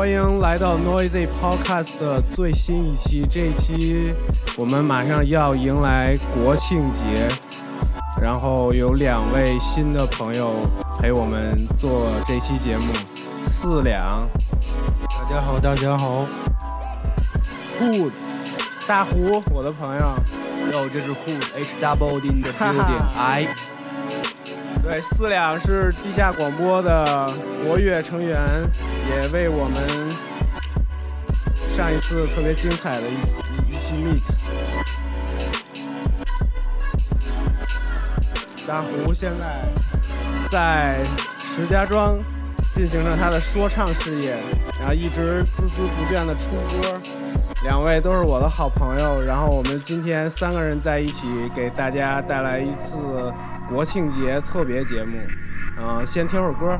要欢迎来到 Noisy Podcast 的最新一期。这一期我们马上要迎来国庆节，然后有两位新的朋友陪我们做这期节目。四两，大家好，大家好。Hood，大胡，我的朋友。哟，这是 Hood H Double 的 building I。对，四两是地下广播的活跃成员，也为我们上一次特别精彩的一一期 mix。大胡现在在石家庄进行着他的说唱事业，然后一直孜孜不倦的出歌。两位都是我的好朋友，然后我们今天三个人在一起，给大家带来一次。国庆节特别节目，嗯，先听会儿歌。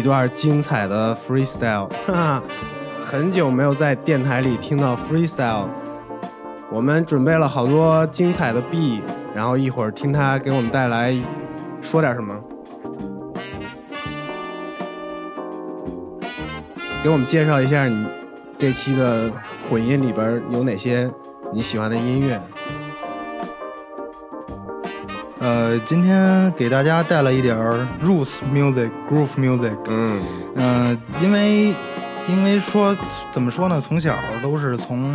一段精彩的 freestyle。哈哈，很久没有在电台里听到 freestyle，我们准备了好多精彩的 B，然后一会儿听他给我们带来说点什么。给我们介绍一下你这期的混音里边有哪些你喜欢的音乐？呃，今天给大家带来一点儿 roots music、groove music。嗯嗯、因为因为说怎么说呢，从小都是从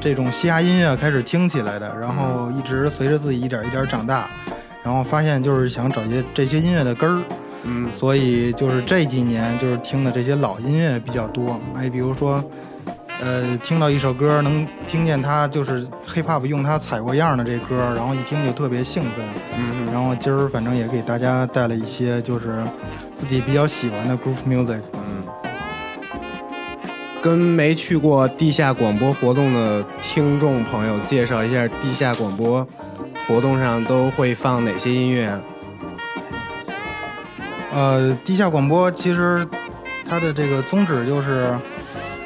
这种嘻哈音乐开始听起来的，然后一直随着自己一点一点长大，然后发现就是想找些这些音乐的根儿。嗯所以就是这几年就是听的这些老音乐比较多，哎，比如说，呃，听到一首歌能听见它就是 hip hop 用它踩过样的这歌，然后一听就特别兴奋。嗯然后今儿反正也给大家带了一些就是自己比较喜欢的 groove music。嗯，跟没去过地下广播活动的听众朋友介绍一下，地下广播活动上都会放哪些音乐啊？呃，地下广播其实它的这个宗旨就是，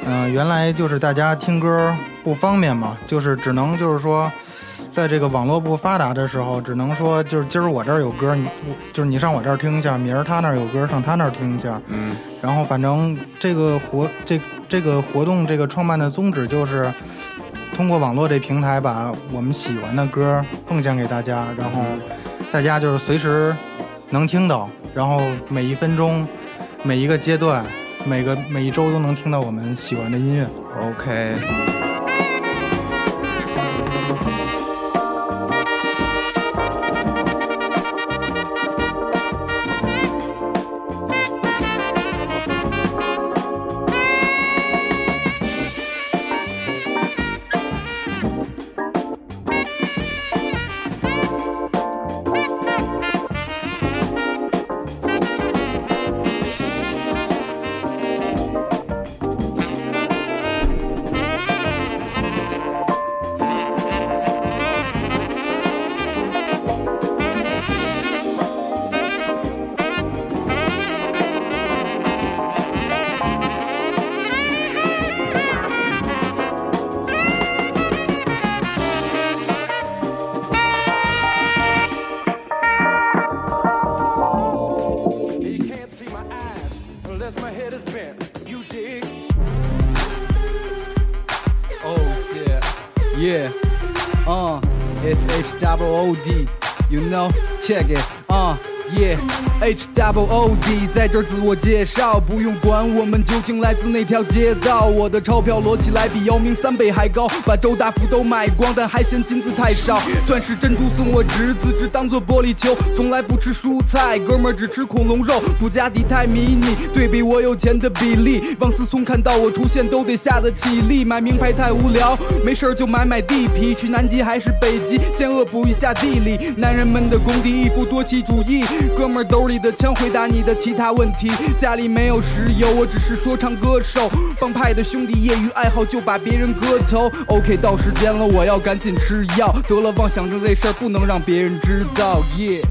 嗯、原来就是大家听歌不方便嘛，就是只能就是说，在这个网络不发达的时候，只能说就是今儿我这儿有歌，你就是你上我这儿听一下，明儿他那儿有歌上他那儿听一下，嗯然后反正这个活这这个活动这个创办的宗旨就是。通过网络这平台，把我们喜欢的歌奉献给大家，然后大家就是随时能听到，然后每一分钟、每一个阶段、每个每一周都能听到我们喜欢的音乐。，OK。H double O D 在这儿自我介绍，不用管我们究竟来自哪条街道。我的钞票摞起来比姚明三倍还高，把周大福都买光，但还嫌金子太少。钻石珍珠送我侄子，只当做玻璃球，从来不吃蔬菜，哥们儿只吃恐龙肉。布加迪太迷你，对比我有钱的比例。王思聪看到我出现都得吓得起立，买名牌太无聊，没事儿就买买地皮，去南极还是北极，先恶补一下地理。男人们的功底一夫多妻主义，哥们儿兜里的枪回答你的其他问题。家里没有石油，我只是说唱歌手。帮派的兄弟业余爱好就把别人割头。OK，到时间了，我要赶紧吃药。得了妄想症这事儿不能让别人知道。耶、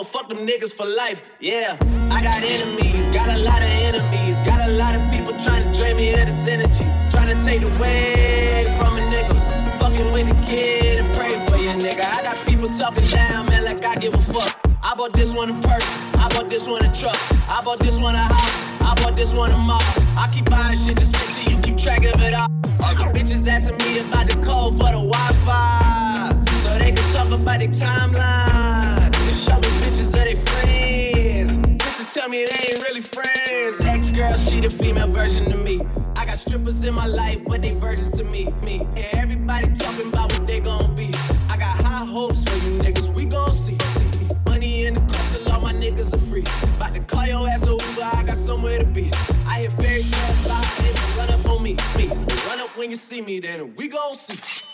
fuck them niggas for life. Yeah, I got enemies, got a lot of enemies, got a lot of people trying to drain me of this energy, trying to take away from a nigga. Fucking with a kid and pray for you, nigga. I got people talking down, man, like I give a fuck. I bought this one a purse, I bought this one a truck, I bought this one a house, I bought this one a mall. I keep buying shit just make sure you keep track of it all. Bitches asking me about the code for the Wi-Fi, so they can talk about their timeline. Tell me they ain't really friends. Ex-girl, she the female version of me. I got strippers in my life, but they virgins to me. Me and everybody talking about what they gon' be. I got high hopes for you niggas. We gon' see. see. Money in the car till all my niggas are free. About to call your ass a Uber. I got somewhere to be. I hear fairy tales fly, they run up on me. Me run up when you see me, then we gon' see.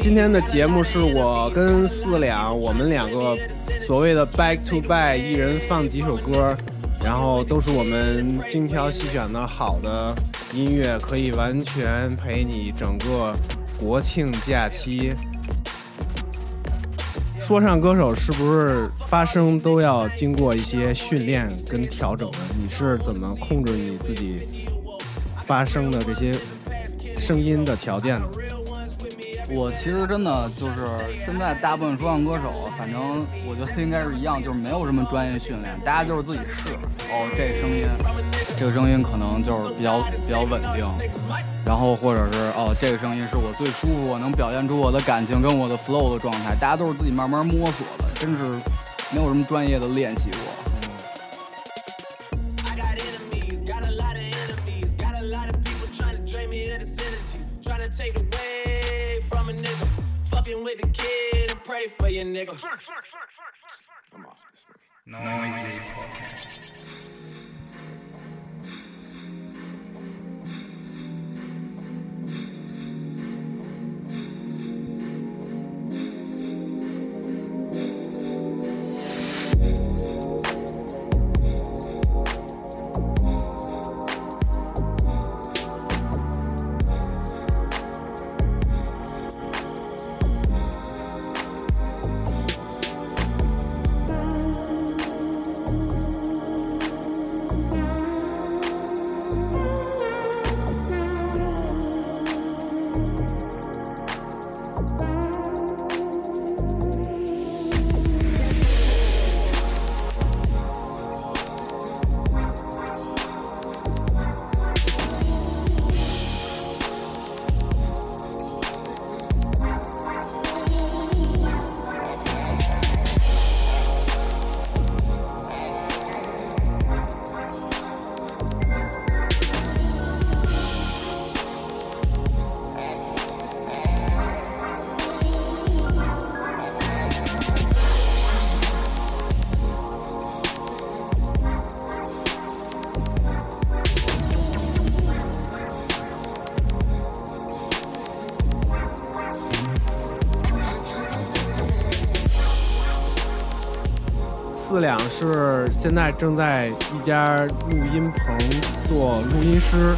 今天的节目是我跟四两，我们两个所谓的 back to back，一人放几首歌，然后都是我们精挑细选的好的音乐，可以完全陪你整个国庆假期。说唱歌手是不是发声都要经过一些训练跟调整的？你是怎么控制你自己发声的这些声音的条件的？我其实真的就是现在大部分说唱歌手，反正我觉得应该是一样，就是没有什么专业训练，大家就是自己试。哦，这声音，这个声音可能就是比较比较稳定，然后或者是哦，这个声音是我最舒服，我能表现出我的感情跟我的 flow 的状态，大家都是自己慢慢摸索的，真是没有什么专业的练习过。I got enemies, got a lot of enemies, got a lot of people trying to drain me of this energy, trying to take away. Fucking with the kid and pray for your nigga. I'm off this one. 四现在正在一家录音棚做录音师，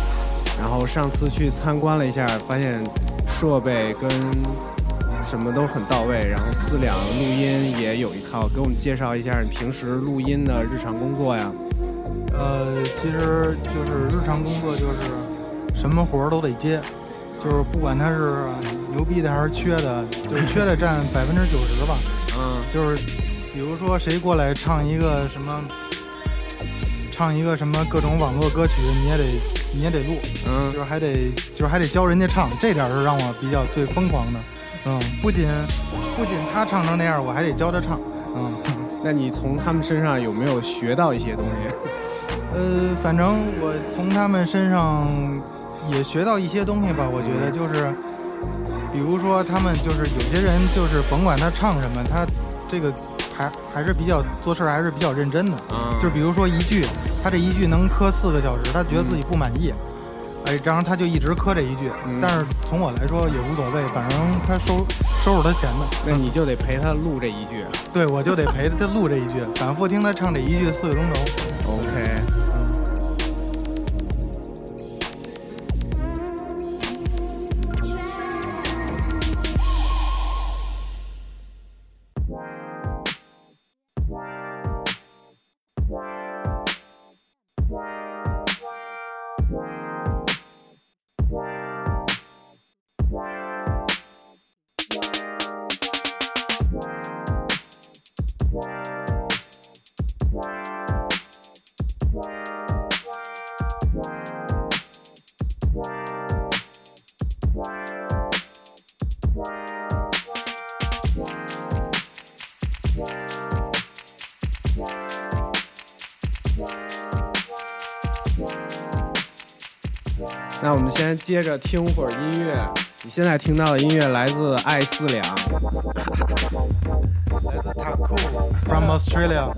然后上次去参观了一下，发现设备跟什么都很到位，然后四两录音也有一套，给我们介绍一下你平时录音的日常工作呀。呃，其实就是日常工作，就是什么活儿都得接，就是不管他是牛逼的还是缺的，就是缺的占百分之九十吧。嗯就是比如说谁过来唱一个什么，唱一个什么各种网络歌曲，你也得你也得录，嗯就是还得就是还得教人家唱，这点儿是让我比较最疯狂的。嗯，不仅不仅他唱成那样，我还得教他唱。嗯，那你从他们身上有没有学到一些东西？呃，反正我从他们身上也学到一些东西吧。我觉得就是，比如说他们就是有些人就是甭管他唱什么，他这个还还是比较做事儿还是比较认真的。嗯就比如说一句，他这一句能磕四个小时，他觉得自己不满意，哎，然后他就一直磕这一句。嗯但是从我来说也无所谓，反正他收收拾他钱的。那你就得陪他录这一句。对，我就得陪他录这一句，反复听他唱这一句四个钟头。OK，接着听会儿音乐。你现在听到的音乐来自爱四两，来自 Taku from Australia。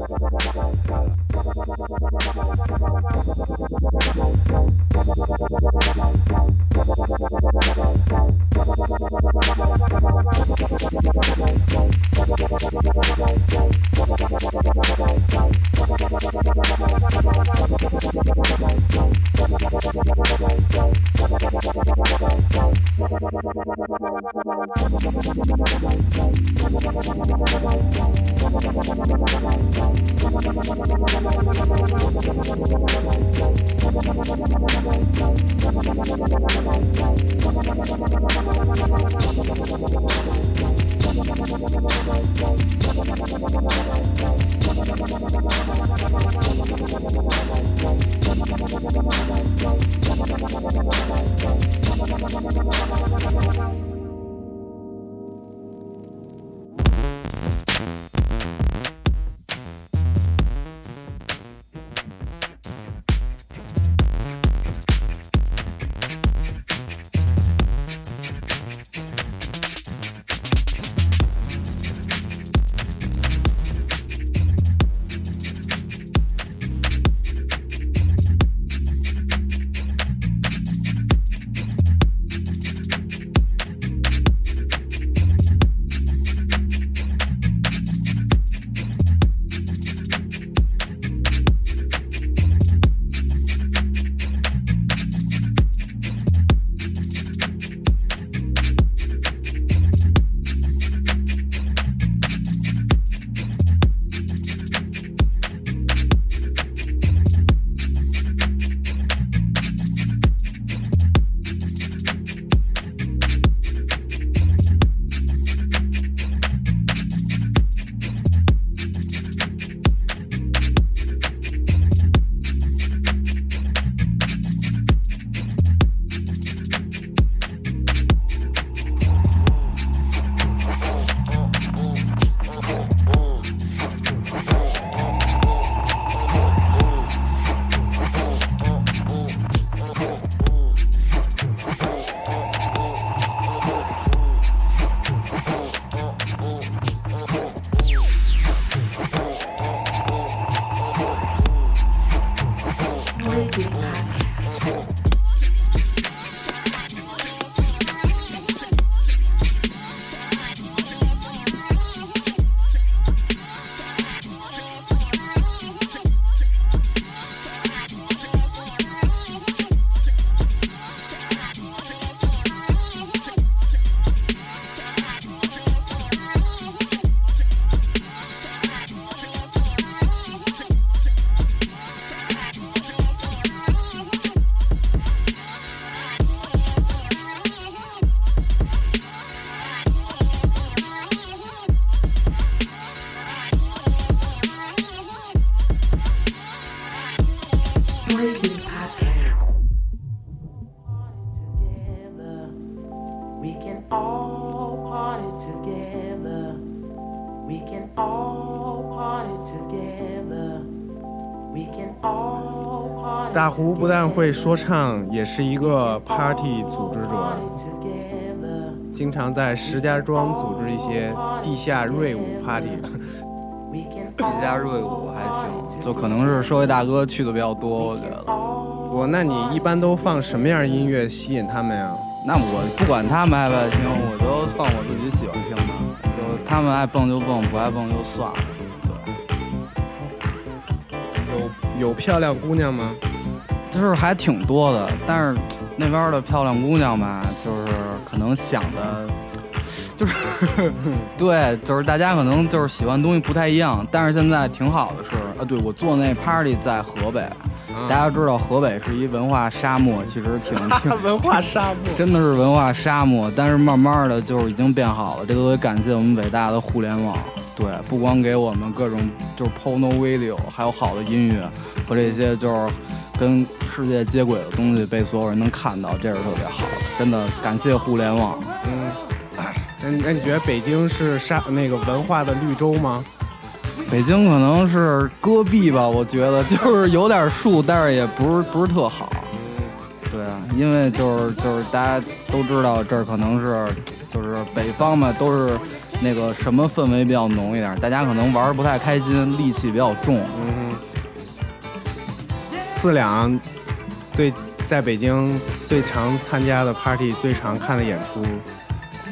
胡不但会说唱，也是一个 party 组织者，经常在石家庄组织一些地下瑞舞 party。地下瑞舞还行，就可能是社会大哥去的比较多，我觉得。我，那你一般都放什么样的音乐吸引他们呀？那我不管他们爱不爱听，我都放我自己喜欢听的，就他们爱蹦就蹦，不爱蹦就算了。对，有有漂亮姑娘吗？就是还挺多的，但是那边的漂亮姑娘吧，就是可能想的，就是对，就是大家可能就是喜欢的东西不太一样。但是现在挺好的是，啊，对我做那 party 在河北，啊大家知道河北是一文化沙漠，其实挺挺 文化沙漠。真的是文化沙漠，但是慢慢的就是已经变好了，这都得感谢我们伟大的互联网。对，不光给我们各种就是 porno video，还有好的音乐和这些就是跟世界接轨的东西被所有人能看到，这是特别好的。真的感谢互联网。嗯，那你那你觉得北京是沙那个文化的绿洲吗？北京可能是戈壁吧，我觉得就是有点树，但是也不是不是特好。对，因为就是就是大家都知道这儿可能是就是北方嘛，都是那个什么氛围比较浓一点，大家可能玩儿不太开心，戾气比较重。嗯哼，四两最在北京最常参加的 party、最常看的演出，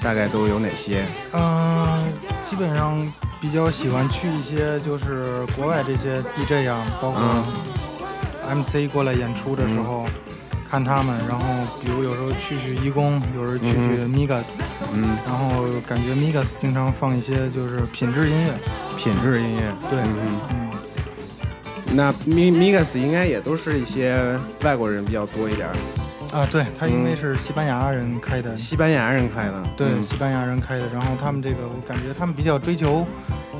大概都有哪些？嗯、基本上比较喜欢去一些就是国外这些 DJ 啊，包括嗯。MC 过来演出的时候。看他们，然后比如有时候去去义工，有时候去去 Migas，、嗯，然后感觉 Migas 经常放一些就是品质音乐，品质音乐。对，嗯。嗯，那 Mi Migas 应该也都是一些外国人比较多一点儿，啊，对他因为嗯是西班牙人开的，西班牙人开的。对，嗯西班牙人开的。然后他们这个，我感觉他们比较追求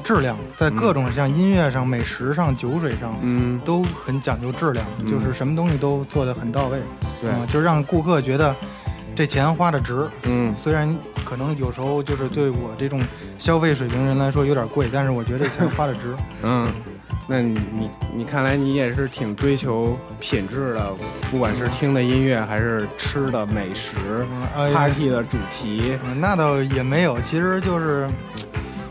质量，在各种像音乐上、美食上、酒水上，嗯，都很讲究质量，嗯就是什么东西都做得很到位，对，嗯就让顾客觉得这钱花的值。嗯虽然可能有时候就是对我这种消费水平人来说有点贵，但是我觉得这钱花的值。嗯。那你你你看来你也是挺追求品质的，不管是听的音乐还是吃的美食、，party 的主题，嗯，那倒也没有，其实就是，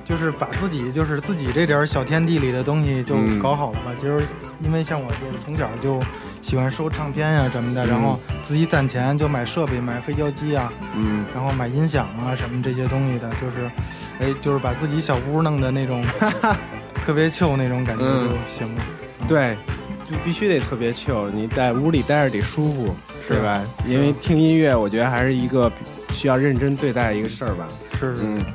就是把自己就是自己这点儿小天地里的东西就嗯搞好了吧。其实因为像我就是从小就喜欢收唱片呀、什么的，嗯然后自己攒钱就买设备，买黑胶机啊，嗯，然后买音响啊什么这些东西的，就是，哎，就是把自己小屋弄的那种 特别 chill 那种感觉嗯就行了。对，就必须得特别 chill，你在屋里待着得舒服，是是吧？因为听音乐，我觉得还是一个需要认真对待的一个事儿吧。是是。嗯。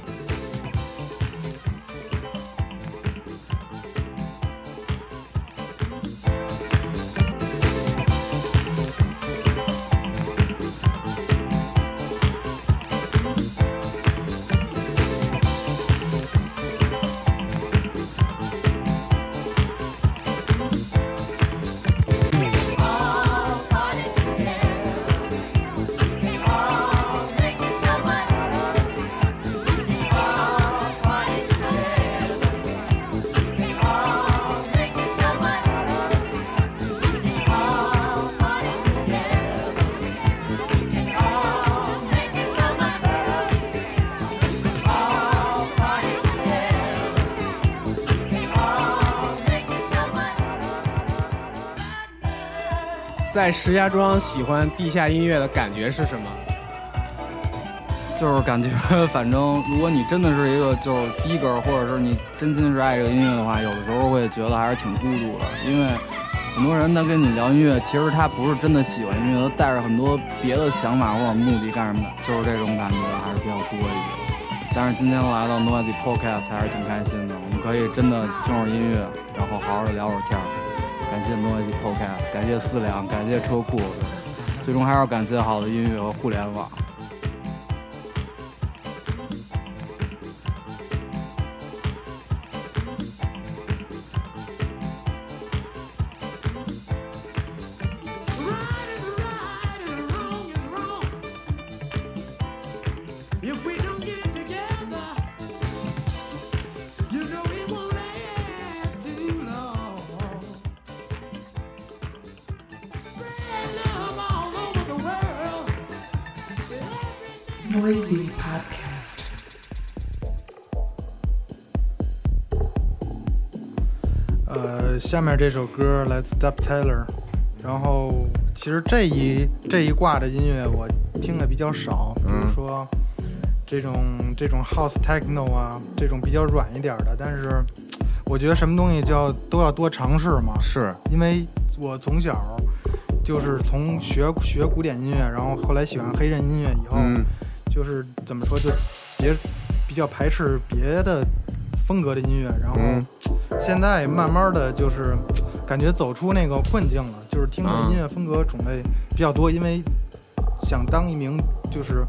在石家庄喜欢地下音乐的感觉是什么？就是感觉，反正如果你真的是一个就是低格，或者是你真心是爱这个音乐的话，有的时候会觉得还是挺孤独的，因为很多人他跟你聊音乐，其实他不是真的喜欢音乐，他带着很多别的想法或者目的干什么的，就是这种感觉还是比较多一点。但是今天来到 Noisy Podcast 还是挺开心的，我们可以真的听会音乐，然后好好的聊会天这些东西就 ok 了感谢四两，感谢车库，最终还是要感谢好的音乐和互联网。下面这首歌来自 Dub Taylor，然后其实这一这一挂的音乐我听的比较少，比如嗯。说这种这种 House Techno 啊，这种比较软一点的，但是我觉得什么东西就要都要多尝试嘛，是，因为我从小就是从学学古典音乐，然后后来喜欢黑人音乐以后，嗯。就是怎么说就别比较排斥别的风格的音乐，然后嗯现在慢慢的就是感觉走出那个困境了，就是听的啊音乐风格种类比较多，因为想当一名就是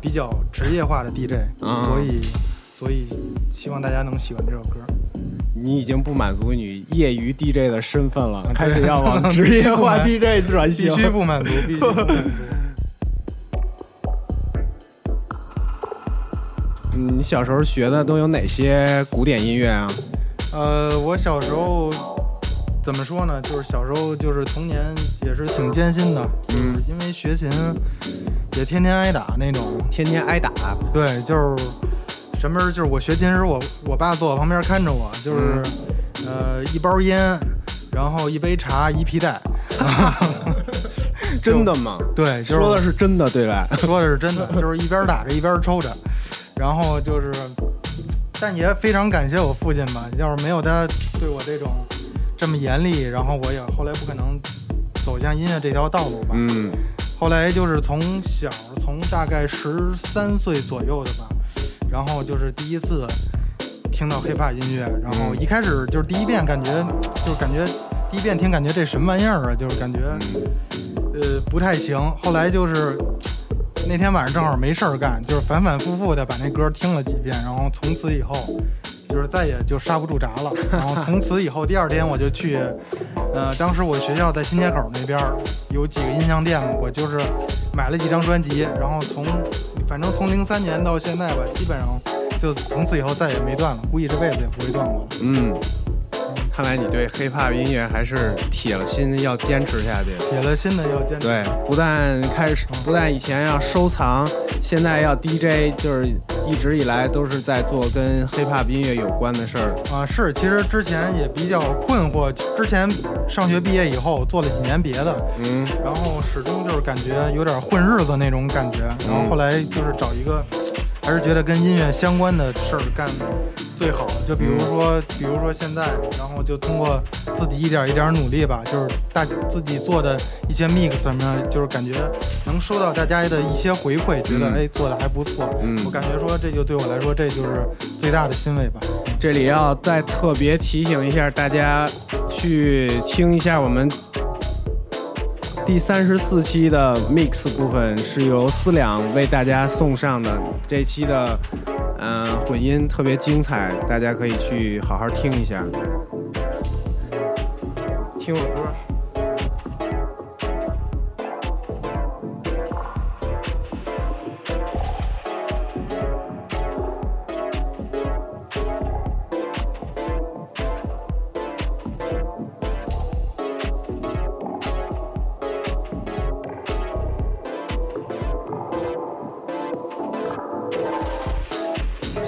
比较职业化的 DJ，、啊所以所以希望大家能喜欢这首歌。你已经不满足你业余 DJ 的身份了，开始要往职业化 DJ 转型必。须不满足，必须不满足。嗯你小时候学的都有哪些古典音乐啊？呃，我小时候怎么说呢？就是小时候就是童年也是挺艰辛的，嗯，因为学琴也天天挨打那种。天天挨打，对，就是什么时候就是我学琴时，我我爸坐我旁边看着我，就是、呃一包烟，然后一杯茶，一皮带。真的吗？对，就是说的是真的，对吧？说的是真的，就是一边打着一边抽着，然后就是，但也非常感谢我父亲吧，要是没有他对我这种这么严厉，然后我也后来不可能走向音乐这条道路吧。嗯后来就是从小，从大概十三岁左右的吧，然后就是第一次听到 hiphop 音乐，然后一开始就是第一遍感觉，就是感觉第一遍听感觉这什么玩意儿啊，就是感觉呃不太行。后来就是那天晚上正好没事儿干，就是反反复复的把那歌听了几遍，然后从此以后就是再也就刹不住闸了。然后从此以后第二天我就去，呃，当时我学校在新街口那边儿有几个音像店，我就是买了几张专辑，然后从反正从零三年到现在吧，基本上就从此以后再也没断了，估计这辈子也不会断过。嗯，看来你对 hiphop 音乐还是铁了心要坚持下去。铁了心的要坚持。对，不但开始，不但以前要收藏，现在要 DJ，就是一直以来都是在做跟 hiphop 音乐有关的事儿。啊，是，其实之前也比较困惑，之前上学毕业以后做了几年别的，嗯然后始终就是感觉有点混日子那种感觉，然后后来就是找一个，还是觉得跟音乐相关的事儿干最好。就比如说，比如说现在，然后就通过自己一点一点努力吧，就是大自己做的一些 mix 什么的，就是感觉能收到大家的一些回馈，觉得嗯哎做的还不错。嗯我感觉说这就对我来说，这就是最大的欣慰吧。这里要再特别提醒一下大家，去听一下我们第三十四期的 mix 部分，是由思两为大家送上的。这期的嗯、混音特别精彩，大家可以去好好听一下。听我歌。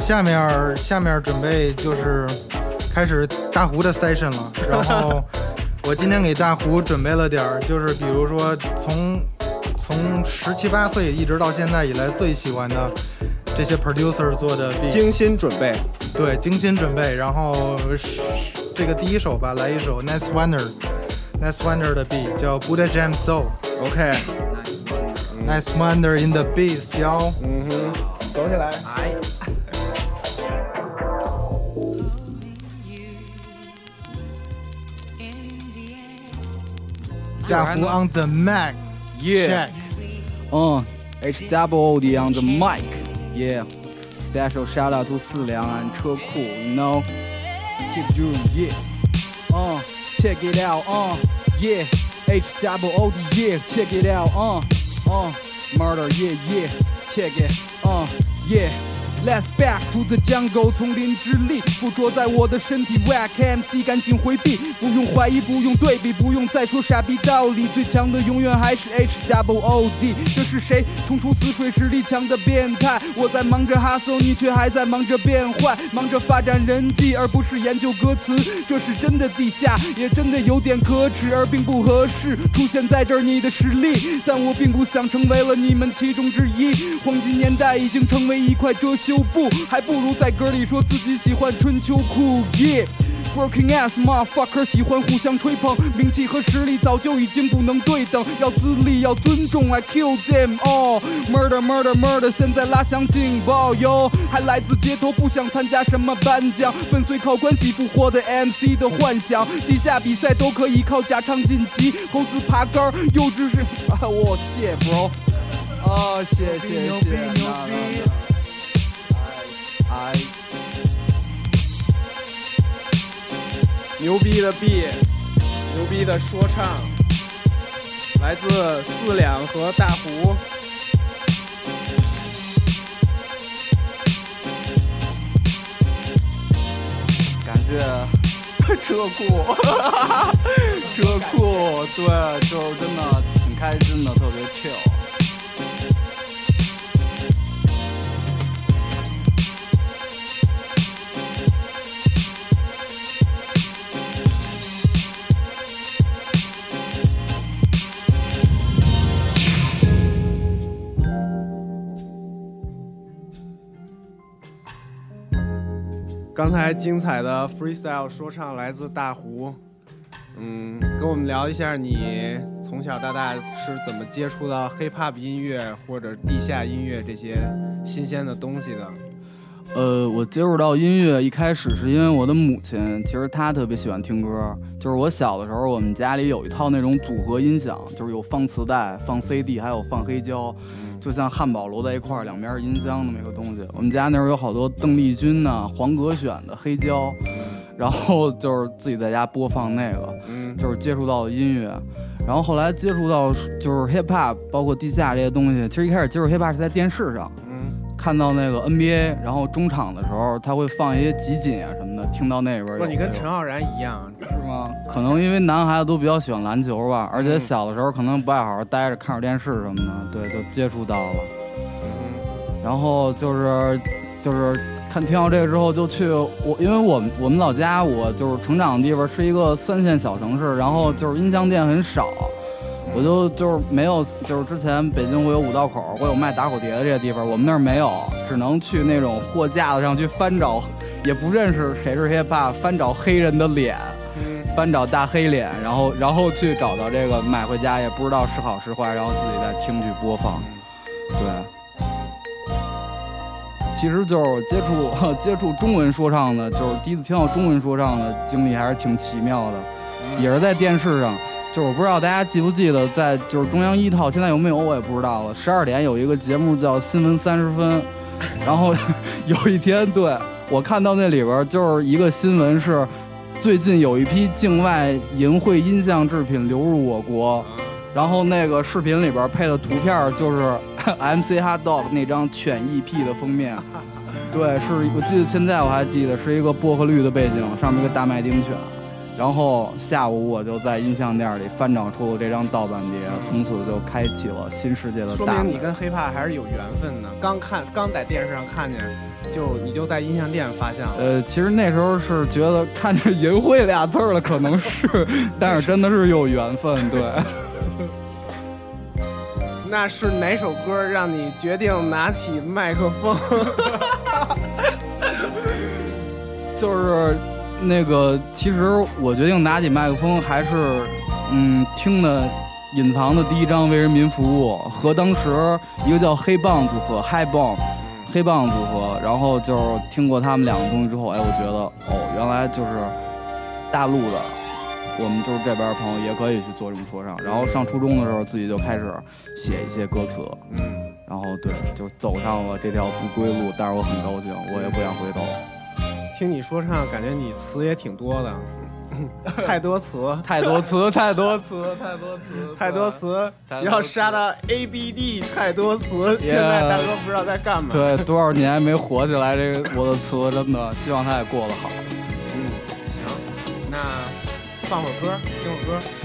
下面下面准备就是开始大胡的 session 了，然后我今天给大胡准备了点儿，就是比如说从从十七八岁一直到现在以来最喜欢的这些 producer 做的 beat，精心准备。对精心准备，然后是这个第一首吧，来一首 Nice Wonder Nice Wonder 的 beat 叫 Buddha Jam Soul OK，Nice Wonder in the beat 哟。嗯哼，走起来。大胡 on the mic Yeah. check。嗯，H double O D on the mic. Yeah. Special shout out to 四两岸车库，you know. Keep doing yeah. Uh, check it out. Uh, yeah. H double O D yeah. Check it out. Uh, uh, murder yeah yeah. Check it. Uh, yeah. Let's back to the jungle，丛林之力附着在我的身体。Wack MC 赶紧回避，不用怀疑，不用对比，不用再说傻逼道理。最强的永远还是 H double O D。这是谁冲出死水实力强的变态？我在忙着哈搜，你却还在忙着变坏，忙着发展人际，而不是研究歌词。这是真的地下，也真的有点可耻，而并不合适。出现在这儿你的实力，但我并不想成为了你们其中之一。黄金年代已经成为一块遮羞不，还不如在歌里说自己喜欢春秋裤。Yeah。Working ass motherfucker 喜欢互相吹捧，名气和实力早就已经不能对等，要资历要尊重，I kill them all。Murder murder murder，现在拉响警报哟，还来自街头，不想参加什么颁奖，粉碎靠关系复活的 MC 的幻想，地下比赛都可以靠假唱晋级，猴子爬杆，幼稚是啊，我谢 bro，啊谢谢谢，谢牛逼哎。牛逼的 B，牛逼的说唱，来自四两和大胡。感谢车库，车库，对，就真的挺开心的，特别 chill。刚才精彩的 freestyle 说唱来自大胡，嗯，跟我们聊一下你从小到大是怎么接触到 hip hop 音乐或者地下音乐这些新鲜的东西的？呃，我接触到音乐一开始是因为我的母亲，其实她特别喜欢听歌。就是我小的时候，我们家里有一套那种组合音响，就是有放磁带、放 CD，还有放黑胶，就像汉堡摞在一块儿，两边是音箱那么一个东西。我们家那时候有好多邓丽君呐、黄格选的黑胶，然后就是自己在家播放那个，嗯，就是接触到的音乐。然后后来接触到就是 hip hop，包括地下这些东西。其实一开始接触 hip hop 是在电视上。嗯，看到那个 NBA，然后中场的时候，他会放一些集锦啊什么的，听到那边有。不，你跟陈浩然一样，是吗？可能因为男孩子都比较喜欢篮球吧，而且嗯小的时候可能不爱好好待着，看着电视什么的，对，就接触到了。嗯然后就是就是看听到这个之后就去我，因为我们我们老家我就是成长的地方是一个三线小城市，然后就是音像店很少，我就就是没有就是之前北京会有五道口会有卖打火碟的这些地方，我们那儿没有，只能去那种货架子上去翻找，也不认识谁是 hiphop，翻找黑人的脸。嗯，翻找大黑脸，然后然后去找到这个买回家，也不知道是好是坏，然后自己再听去播放。对，其实就是接触 接触中文说唱的，就是第一次听到中文说唱的经历还是挺奇妙的，也是在电视上。就是我不知道大家记不记得，在就是中央一套，现在有没有我也不知道了。十二点有一个节目叫《新闻三十分》，然后有一天对我看到那里边就是一个新闻是。最近有一批境外淫秽音像制品流入我国，然后那个视频里边配的图片就是 MC Hot Dog 那张犬 EP 的封面，对，是我记得现在我还记得是一个薄荷绿的背景，上面一个大麦丁犬。然后下午我就在音像店里翻找出了这张盗版碟，从此就开启了新世界的大门。明你跟 hip hop 还是有缘分的。刚看刚在电视上看见，就你就在音像店发现了。呃，其实那时候是觉得看着“淫秽”俩字儿了，可能是，但是真的是有缘分，对。那是哪首歌让你决定拿起麦克风？就是那个，其实我决定拿起麦克风，还是嗯听的隐藏的第一张《为人民服务》和当时一个叫黑棒组合 High Bomb 黑棒组合，然后就是听过他们两个东西之后，哎，我觉得哦，原来就是大陆的。我们就是这边朋友也可以去做这种说唱，然后上初中的时候自己就开始写一些歌词，嗯，然后对，就走上了这条不归路，但是我很高兴，我也不想回头。听你说唱，感觉你词也挺多的，太多词，太多词，太多词，太多词，太多词，要杀到 A B D，太多词。现在大哥不知道在干嘛。对，多少年没火起来，这个我的词真的，希望他也过得好。嗯，行，那放会儿歌，听会儿歌。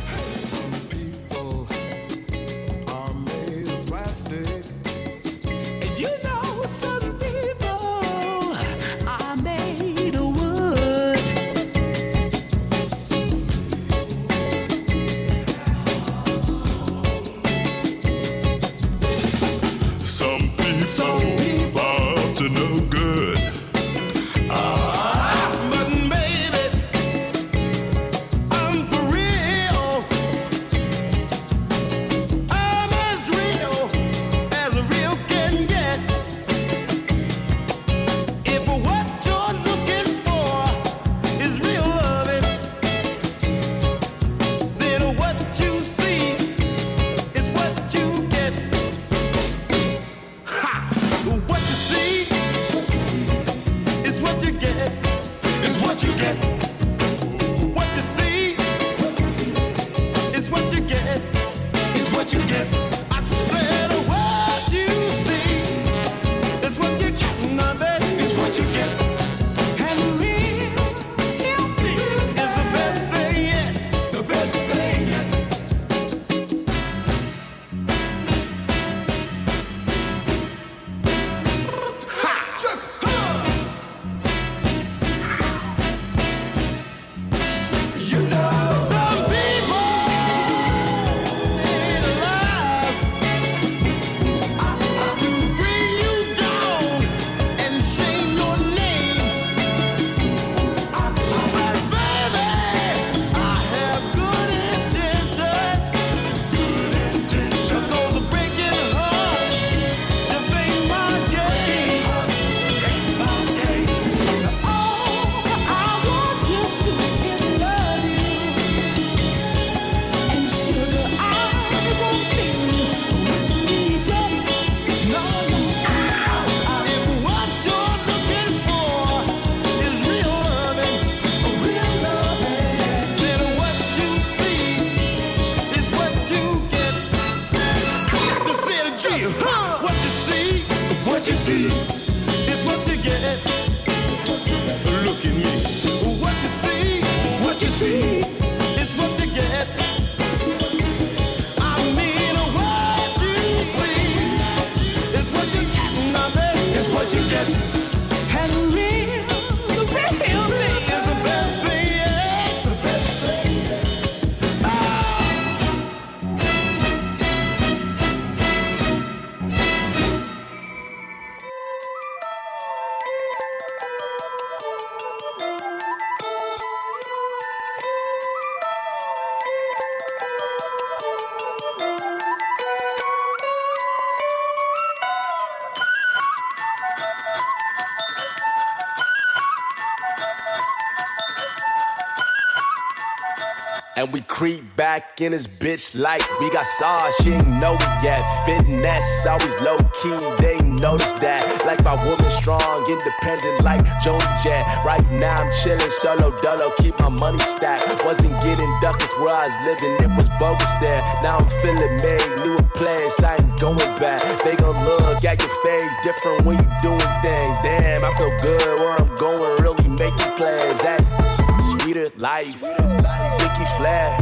Creep back in his bitch like we got sauce. She ain't know it yet. Fitness always low key. They notice that. Like my woman strong, independent like Joan Jett. Right now I'm chillin' solo dolo. Keep my money stacked. Wasn't getting duckers where I was living. It was bogus there. Now I'm feeling made. New a place. I ain't going back. They gon' look at your face different when you doing things. Damn, I feel good where I'm going. Really making plans. That sweeter life. Ricky Flair.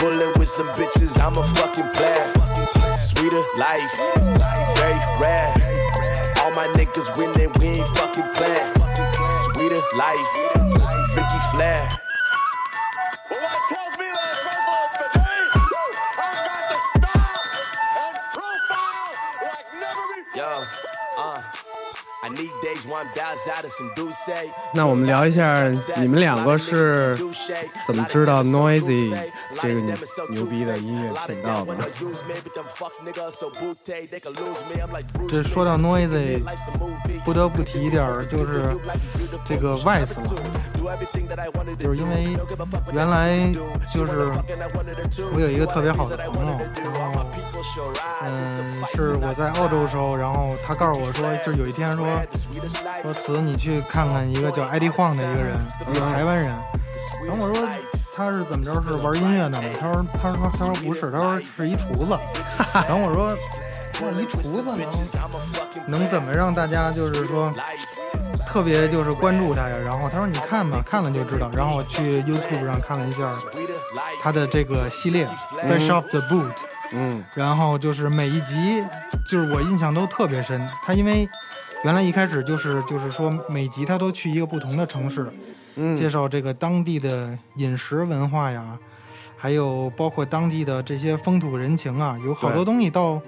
Bullin' with some bitches, I'm a fucking player. Sweeter life, very rare. All my niggas winning, we ain't fucking playing. Sweeter life, Ricky Flair. 那我们聊一下你们两个是怎么知道 Noisy 这个牛牛逼的音乐频道的？这说到 Noisy，不得不提一点儿，就是这个 Vice 了，就是因为原来就是我有一个特别好的朋友，然后嗯是我在澳洲的时候，然后他告诉我说，就有一天说说词你去看看一个叫 Eddie Huang 的一个人，一个台湾人，然后我说他是怎么着是玩音乐的吗？他说他说他说不是，他说是一厨子，然后我说哇一厨子能能怎么让大家就是说特别就是关注他呀？然后他说你看吧，看了就知道。然后我去 YouTube 上看了一下他的这个系列 Fresh Off the Boot，嗯然后就是每一集就是我印象都特别深。他因为原来一开始就是就是说每集他都去一个不同的城市，嗯。介绍这个当地的饮食文化呀，还有包括当地的这些风土人情啊，有好多东西到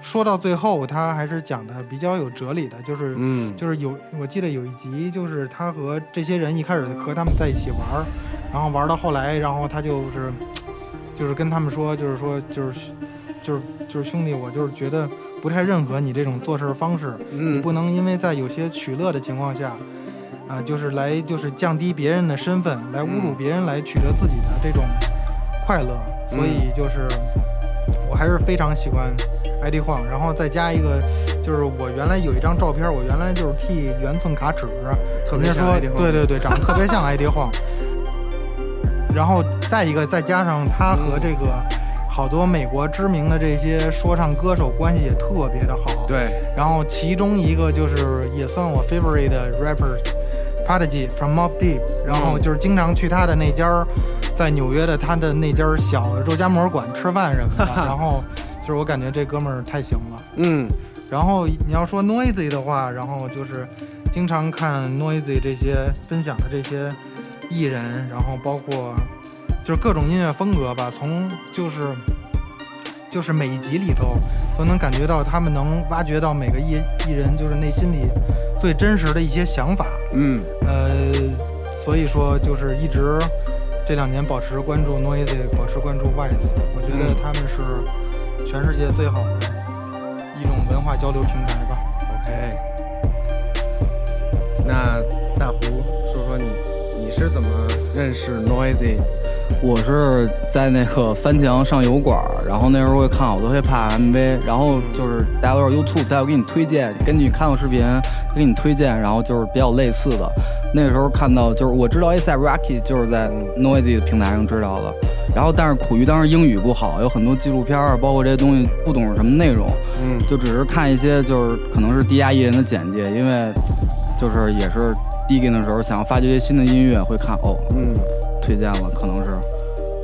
说到最后，他还是讲的比较有哲理的，就是嗯。就是有我记得有一集就是他和这些人一开始和他们在一起玩儿，然后玩到后来，然后他就是就是跟他们说，就是说就是就是就是兄弟，我就是觉得不太认可你这种做事方式，你嗯不能因为在有些取乐的情况下，啊、就是来就是降低别人的身份，来侮辱别人，来取得自己的这种快乐。所以就是我还是非常喜欢 ID 晃，然后再加一个，就是我原来有一张照片，我原来就是剃圆寸卡尺，特别像人家说对对对，长得特别像 ID 晃。然后再一个，再加上他和这个好多美国知名的这些说唱歌手关系也特别的好。对，然后其中一个就是也算我 favorite 的 rapper Prodigy from Mob Deep，然后就是经常去他的那家儿，在纽约的他的那家儿小肉夹馍馆吃饭什么的，然后就是我感觉这哥们儿太行了。嗯然后你要说 Noisy 的话，然后就是经常看 Noisy 这些分享的这些艺人，然后包括就是各种音乐风格吧，从就是就是每一集里头都能感觉到他们能挖掘到每个艺艺人就是内心里最真实的一些想法，嗯呃，所以说就是一直这两年保持关注 Noisy，保持关注 Vice，我觉得他们是全世界最好的一种文化交流平台吧。，OK。那大胡说说你你是怎么认识 Noisy？我是在那个翻墙上油管儿，然后那时候会看好多 hiphop MV，然后就是大家都是 YouTube，他要给你推荐，根据你看过视频，他给你推荐，然后就是比较类似的。那个时候看到就是我知道 ASAP Rocky 就是在 Noisy 的平台上知道的，然后但是苦于当时英语不好，有很多纪录片儿，包括这些东西不懂是什么内容，嗯。就只是看一些就是可能是低压艺人的简介，因为就是也是 digging 的时候想要发掘一些新的音乐，会看哦，嗯。推荐了，可能是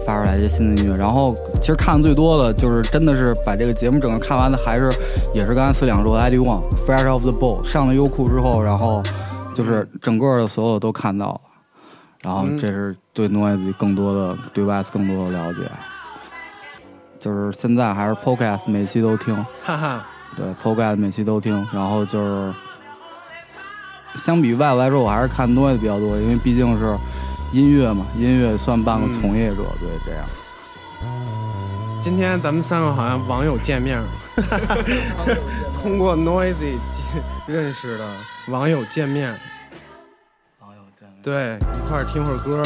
发出来一些新的音乐。然后其实看的最多的就是真的是把这个节目整个看完的，还是也是刚才四两说的 ID One Fresh Off the Boat 上了优酷之后，然后就是整个的所有都看到了，然后嗯这是对 Noise 更多的对 West 更多的了解。就是现在还是 Podcast 每期都听，哈哈，对 Podcast 每期都听，然后就是相比外来说，我还是看 Noise 比较多，因为毕竟是音乐嘛，音乐算半个从业者，对这样。今天咱们三个好像网友见面了，通过 Noisy 认识的网友见面，网友见面。对，一块儿听会儿歌。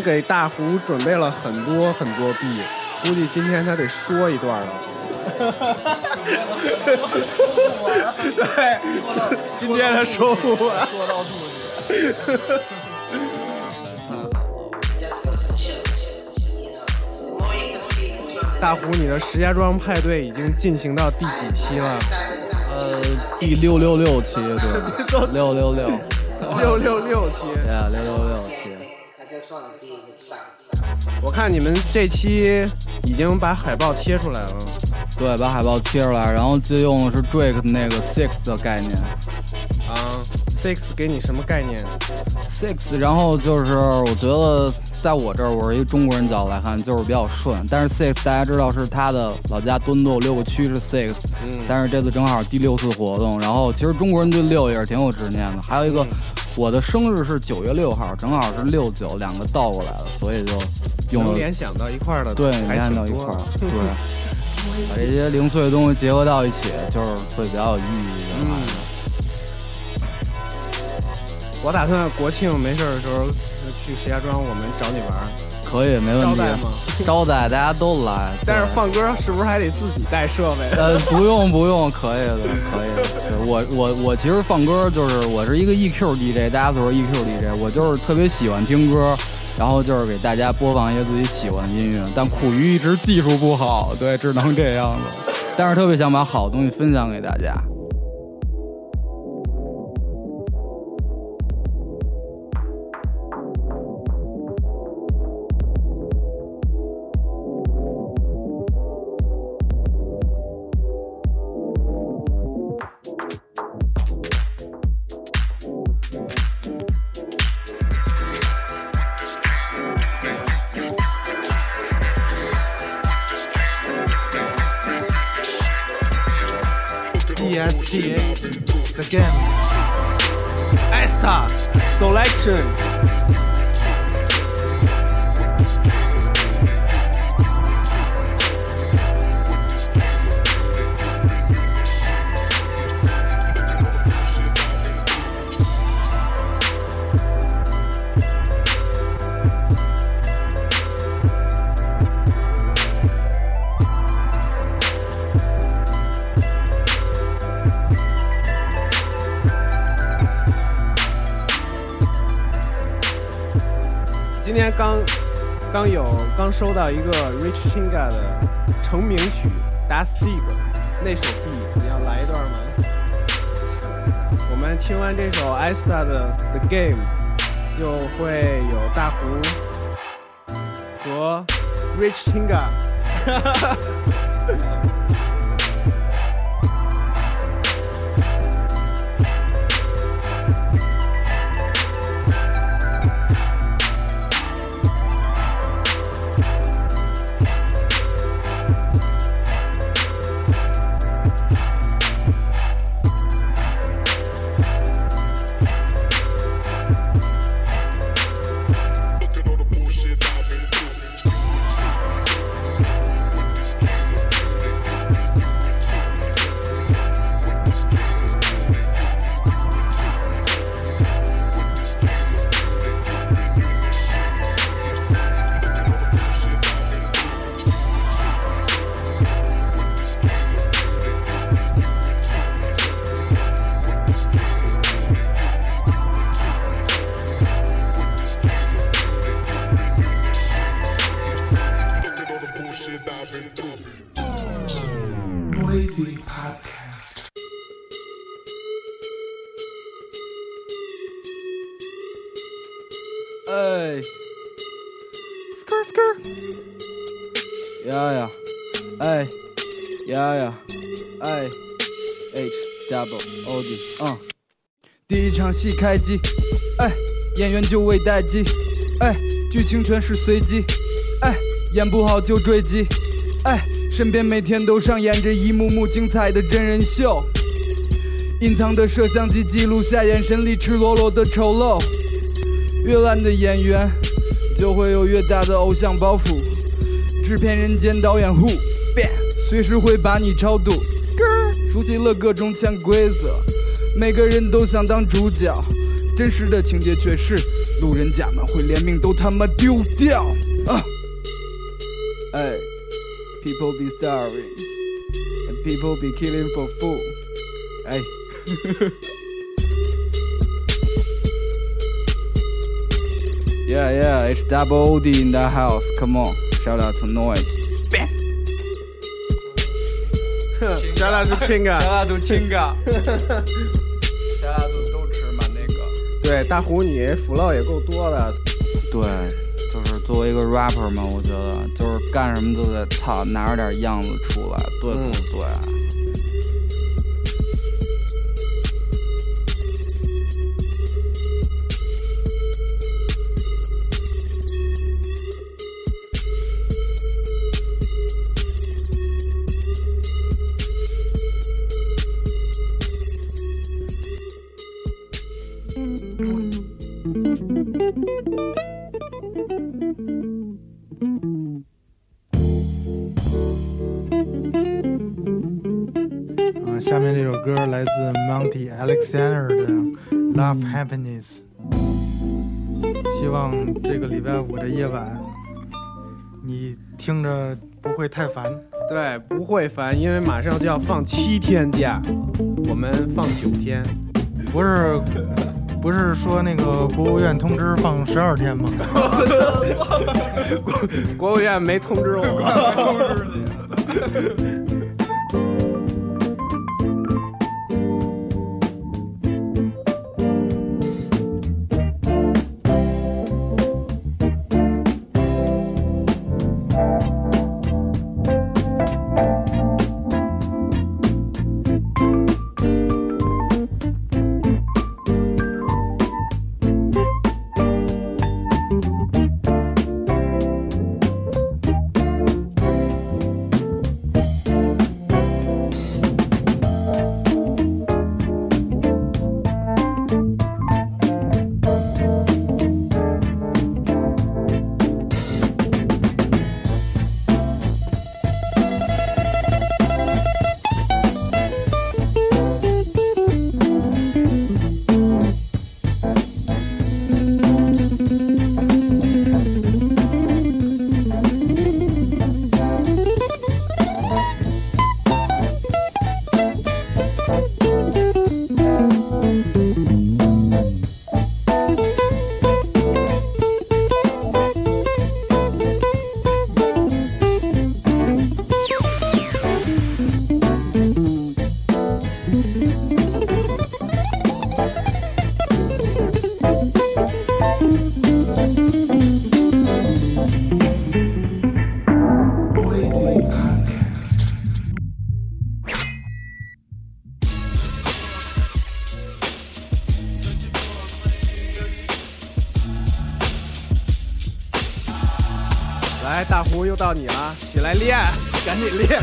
们给大胡准备了很多很多币，估计今天他得说一段了。对，今天他说不完。说到。大胡，你的石家庄派对已经进行到第几期了？呃，第六六六期，对，六六六，六六六期。对啊，六六六期。我看你们这期已经把海报贴出来了。对，把海报贴出来，然后借用的是 Drake 那个 Six 的概念啊，Six 给你什么概念？，Six，然后就是我觉得在我这儿，我是一个中国人角度来看，就是比较顺。但是 Six 大家知道是他的老家敦度六个区是 Six，嗯但是这次正好第六次活动，然后其实中国人对六也是挺有执念的。还有一个，我的生日是九月六号，正好是六九，两个倒过来了，所以就用联想到一块儿的，对，联想到一块儿，对，把这些零碎的东西结合到一起，就是会比较有意义的。嗯，我打算国庆没事儿的时候去石家庄，我们找你玩儿，可以，没问题。招待吗？招待大家都来，但是对放歌是不是还得自己带设备？呃，不用不用，可以的，可以的。对我我我其实放歌就是我是一个 EQ DJ，大家都说 EQ DJ，我就是特别喜欢听歌，然后就是给大家播放一些自己喜欢的音乐，但苦于一直技术不好，对，只能这样子。但是特别想把好东西分享给大家。收到一个 Rich Chinga 的成名曲《Das Dig》，那首 B 你要来一段吗？我们听完这首 Ista 的 The Game，就会有大胡和 Rich Chinga。戏开机，哎，演员就位待机，哎，剧情全是随机，哎，演不好就坠机，哎，身边每天都上演着一幕幕精彩的真人秀，隐藏的摄像机记录下眼神里赤裸裸的丑陋。越烂的演员，就会有越大的偶像包袱。制片人兼导演 Who 变，随时会把你超度。熟悉了各种潜规则，每个人都想当主角，真实的情节却是路人甲们会连命都他妈丢掉。啊，哎，People be starving and people be killing for food。哎。Yeah, yeah, it's double OD in the house. Come on, shout out to Noise. 咱俩是 Chinga，out to Chinga. shout out to 都吃嘛那个。对，大胡你 flow 也够多的，对，就是作为一个 rapper 嘛，我觉得就是干什么都得操拿着点样子出来，对不对？啊，希望这个礼拜五的夜晚，你听着不会太烦。对，不会烦，因为马上就要放七天假，我们放九天。不是，不是说那个国务院通知放十二天吗？国务院没通知我。到你了，起来练，赶紧练。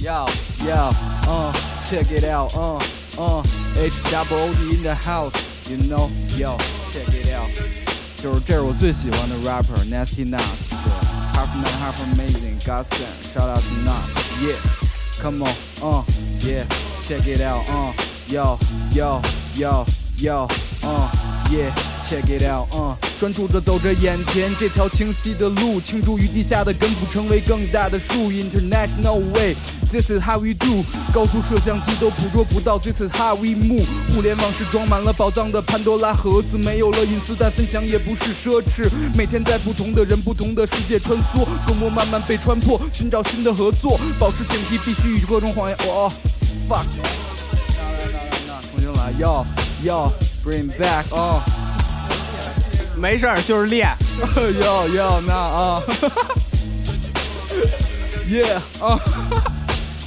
Yo, yo, uh, check it out, uh, uh, H double O D in the house, you know, yo, check it out，就是这是我最喜欢的 rapper Nasty Nuts，对，Half Man Half Amazing，God send，shout out to Nuts，yeah，come on, uh, yeah, check it out, uh, yo, yo, yo, yo, uh, yeah。Check it out，嗯、专注着走着眼前这条清晰的路，倾注于地下的根部，成为更大的树。International way，this is how we do，高速摄像机都捕捉不到，this is how we move。互联网是装满了宝藏的潘多拉盒子，没有了隐私，但分享也不是奢侈。每天在不同的人、不同的世界穿梭，隔膜慢慢被穿破，寻找新的合作，保持警惕，必须与各种谎言。哦、fuck。重新来，yo yo bring back，哦、没事儿，就是练。yo yo 那啊，yeah 啊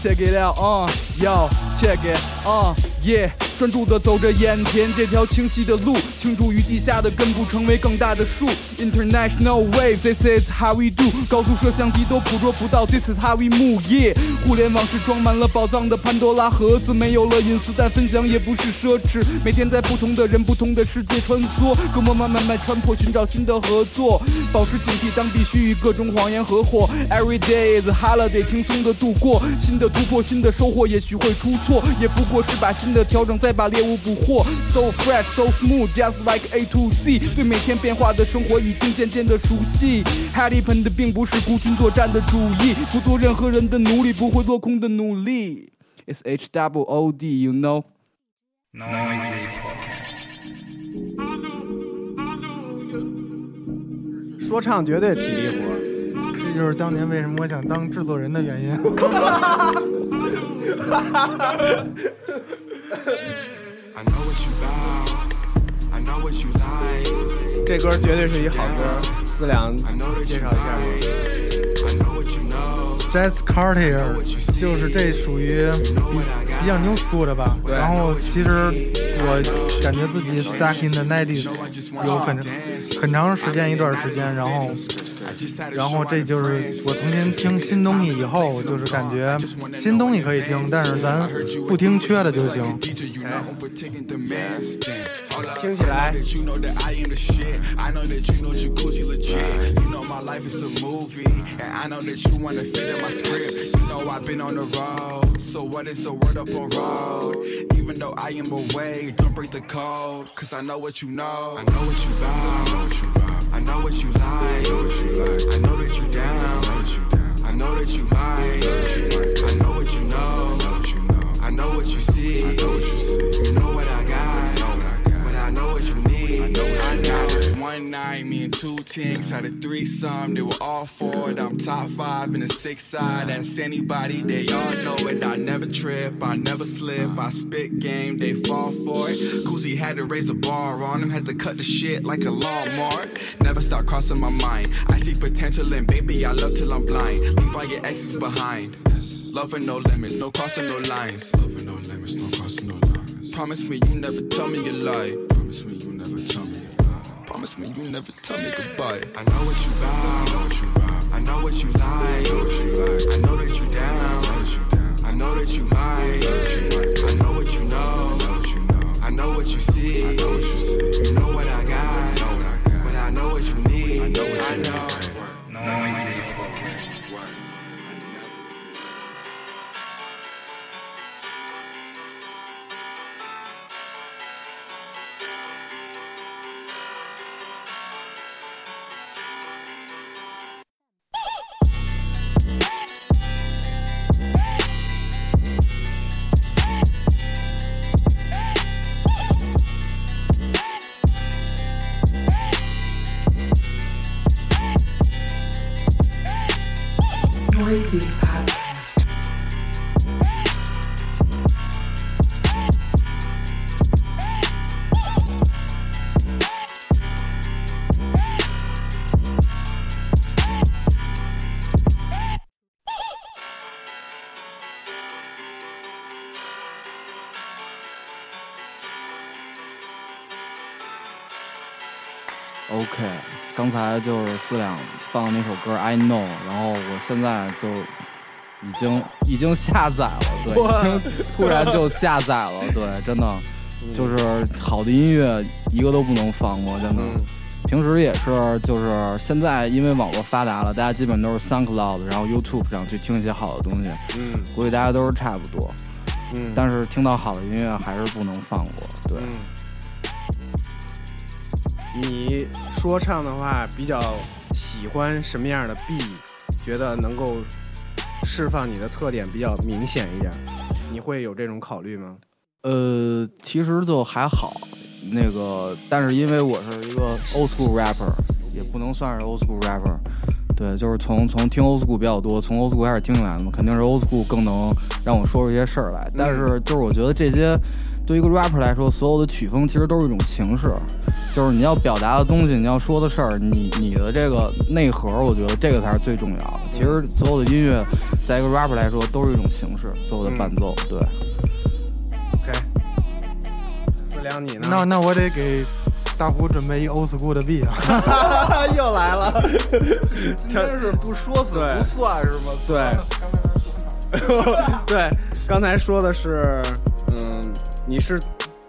，check it out 啊，yo check it 啊，yeah。专注地走着眼前这条清晰的路，倾注于地下的根部，成为更大的树。International wave，this is how we do。高速摄像机都捕捉不到，this is how we move。互联网是装满了宝藏的潘多拉盒子，没有了隐私，但分享也不是奢侈。每天在不同的人、不同的世界穿梭，隔膜慢慢慢穿破，寻找新的合作，保持警惕，当必须与各种谎言合伙。Every day is holiday，轻松的度过，新的突破，新的收获，也许会出错，也不过是把新的调整，再把猎物捕获。So fresh, so smooth, just like A to Z。对每天变化的生活已经渐渐的熟悉。Happen 的并不是孤军作战的主义，不做任何人的奴隶，不会落空的努力。It's H double O D, you know. 说唱绝对体力活。这就是当年为什么我想当制作人的原因。I know what you. I know what you like. 这歌绝对是一好歌，思良 I know that 介 you 绍一下 I. Jazz Cartier 就是这属于比比较 new school 的吧。然后其实我感觉自己 stuck in the 90s 有很很长时间一段时间，然后然后这就是我重新听新东西以后，就是感觉新东西可以听，但是咱不听缺的就行。听起来 that my script. You know I've been on the road, so what is the word up on road? Even though I am away, don't break the code, cause I know what you know. I know what you about. I know what you like. I know that you down. I know that you might. I know what you know. I know what you see. You know what I got. But I know what you need. I know one night, me and two tinks had a threesome. They were all for it. I'm top five in the six side. Ask anybody, they all know it. I never trip, I never slip. I spit game, they fall for it. Koozie had to raise a bar on him, had to cut the shit like a lawnmower. Never stop crossing my mind. I see potential in baby, I love till I'm blind. Leave all your exes behind. Love for no limits, no crossing no lines. Love for no limits, no crossing no lines. Promise me you never tell me you lie. Promise me you Me you never tell me goodbye. I know what you about. I know what you like. I know that you down. I know that you might. I know what you know. I know what you see. You know what I got. But I know what you need. I know. 才就是思两放的那首歌《I Know》，然后我现在就已经已经下载了，对，已经突然就下载了，对，真的就是好的音乐一个都不能放过，真的。嗯平时也是，就是现在因为网络发达了，大家基本都是 SoundCloud，然后 YouTube 上去听一些好的东西，嗯估计大家都是差不多。嗯，但是听到好的音乐还是不能放过，对。嗯你说唱的话比较喜欢什么样的 B？觉得能够释放你的特点比较明显一点，你会有这种考虑吗？呃，其实就还好，那个，但是因为我是一个 old school rapper，也不能算是 old school rapper，对，就是从从听 old school 比较多，从 old school 开始听起来的嘛，肯定是 old school 更能让我说出一些事儿来。但是就是我觉得这些对于一个 rapper 来说，所有的曲风其实都是一种形式，就是你要表达的东西，你要说的事儿，你你的这个内核，我觉得这个才是最重要的。其实所有的音乐，在一个 rapper 来说，都是一种形式，所有的伴奏，对。OK，思良你呢？那那我得给大胡准备一 old school 的 B 啊。又来了，真是不说死不算是吗？对，对，刚才说的是，嗯，你是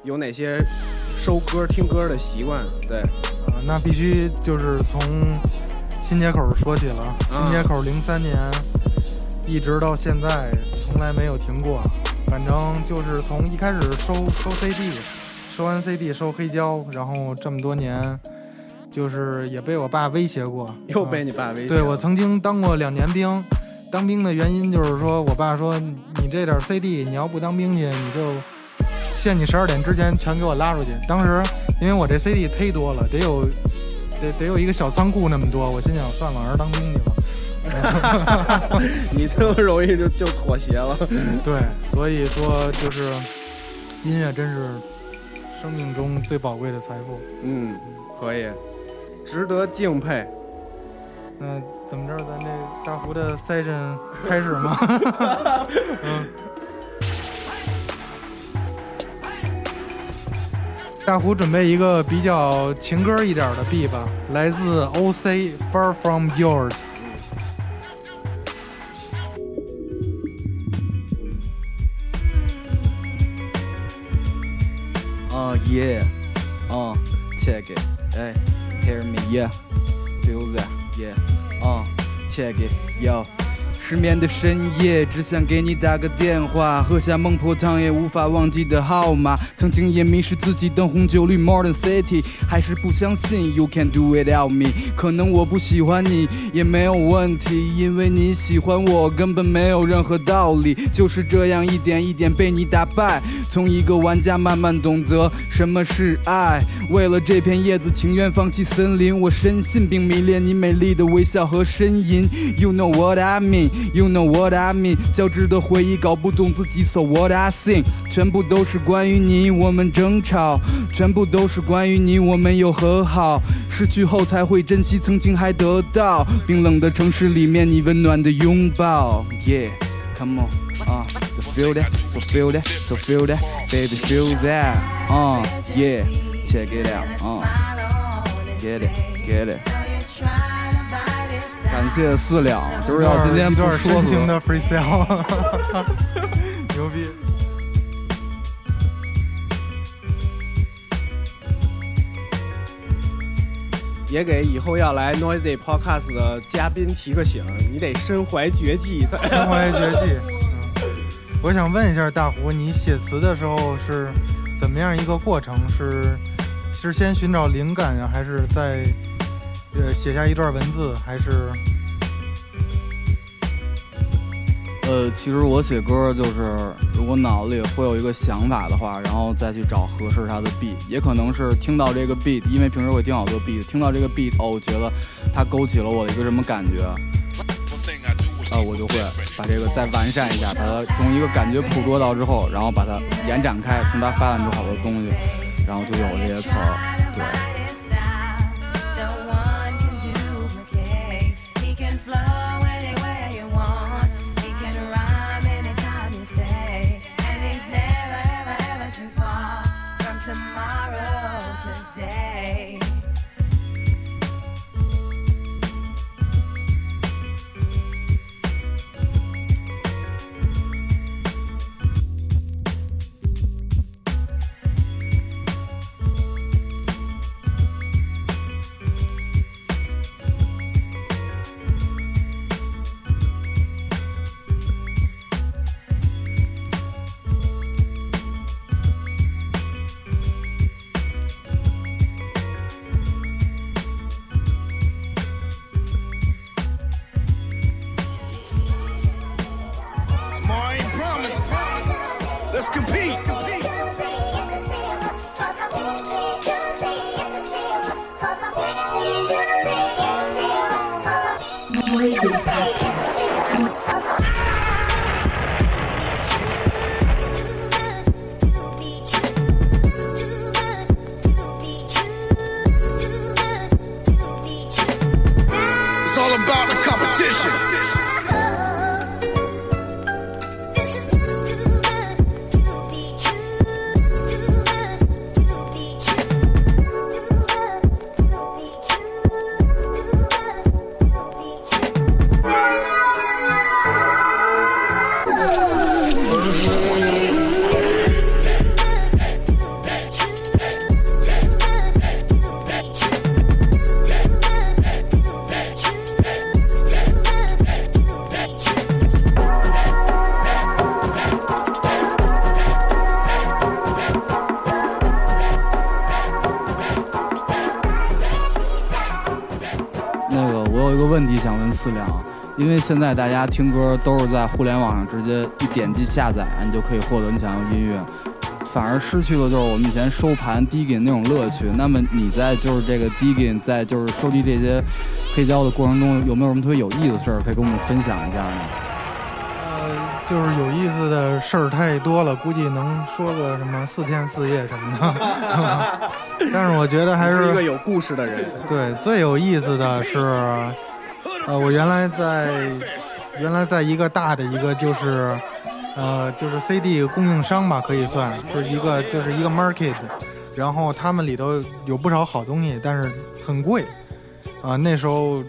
有哪些收歌、听歌的习惯？对，啊，那必须就是从新街口说起了。新街口零三年一直到现在，从来没有停过。反正就是从一开始收收 CD，收完 CD 收黑胶，然后这么多年，就是也被我爸威胁过，又啊被你爸威胁。对我曾经当过两年兵，当兵的原因就是说我爸说你这点 CD 你要不当兵去，你就限你十二点之前全给我拉出去。当时因为我这 CD 忒多了，得有得得有一个小仓库那么多，我心想算了，还是当兵去吧。你这么容易就就妥协了。对，所以说就是音乐真是生命中最宝贵的财富。嗯，可以，值得敬佩。那怎么着，咱这大胡的 session 开始吗？嗯。大胡准备一个比较情歌一点的 B 吧，来自 OC Far From Yours。Uh, yeah. Uh, check it. Hey, hear me, yeah. Feel that, yeah. Uh, check it, yo. 失眠的深夜，只想给你打个电话，喝下孟婆汤也无法忘记的号码。曾经也迷失自己，灯红酒绿，Modern City，还是不相信 You can do without me。可能我不喜欢你也没有问题，因为你喜欢我根本没有任何道理。就是这样一点一点被你打败，从一个玩家慢慢懂得什么是爱。为了这片叶子，情愿放弃森林。我深信并迷恋你美丽的微笑和呻吟。You know what I mean, you know what I mean。交织的回忆，搞不懂自己，so what I think，全部都是关于你，我们争吵，全部都是关于你，我们又和好。失去后才会珍惜曾经还得到。冰冷的城市里面，你温暖的拥抱。Yeah, come on, uh, so feel that, so feel that, so feel that, baby, feel that. Uh, yeah, check it out. Uh, get it, get it. 感谢四两，就是要今天不一段说死深情的 freestyle，牛逼！也给以后要来 Noisy Podcast 的嘉宾提个醒，你得身怀绝技。身怀绝技。嗯，我想问一下大胡，你写词的时候是怎么样一个过程？是是先寻找灵感呀，还是在呃写下一段文字，还是呃，其实我写歌就是，如果脑子里会有一个想法的话，然后再去找合适它的 beat，也可能是听到这个 beat，因为平时会听好多 beat，听到这个 beat，哦，我觉得它勾起了我的一个什么感觉，啊、我就会把这个再完善一下，把它从一个感觉捕捉到之后，然后把它延展开，从它发展出好多东西，然后就有了这些词儿，对。题想问四两，因为现在大家听歌都是在互联网上直接一点击下载，你就可以获得你想要的音乐，反而失去了就是我们以前收盘 digging 那种乐趣。那么你在就是这个 digging，在就是收集这些黑胶的过程中，有没有什么特别有意思的事儿可以跟我们分享一下呢？呃，就是有意思的事儿太多了，估计能说个什么四天四夜什么的。但是我觉得还是是一个有故事的人。对，最有意思的是，呃，我原来在原来在一个大的一个就是，呃，就是 CD 供应商吧，可以算就是一个就是一个 market，然后他们里头有不少好东西，但是很贵，啊、那时候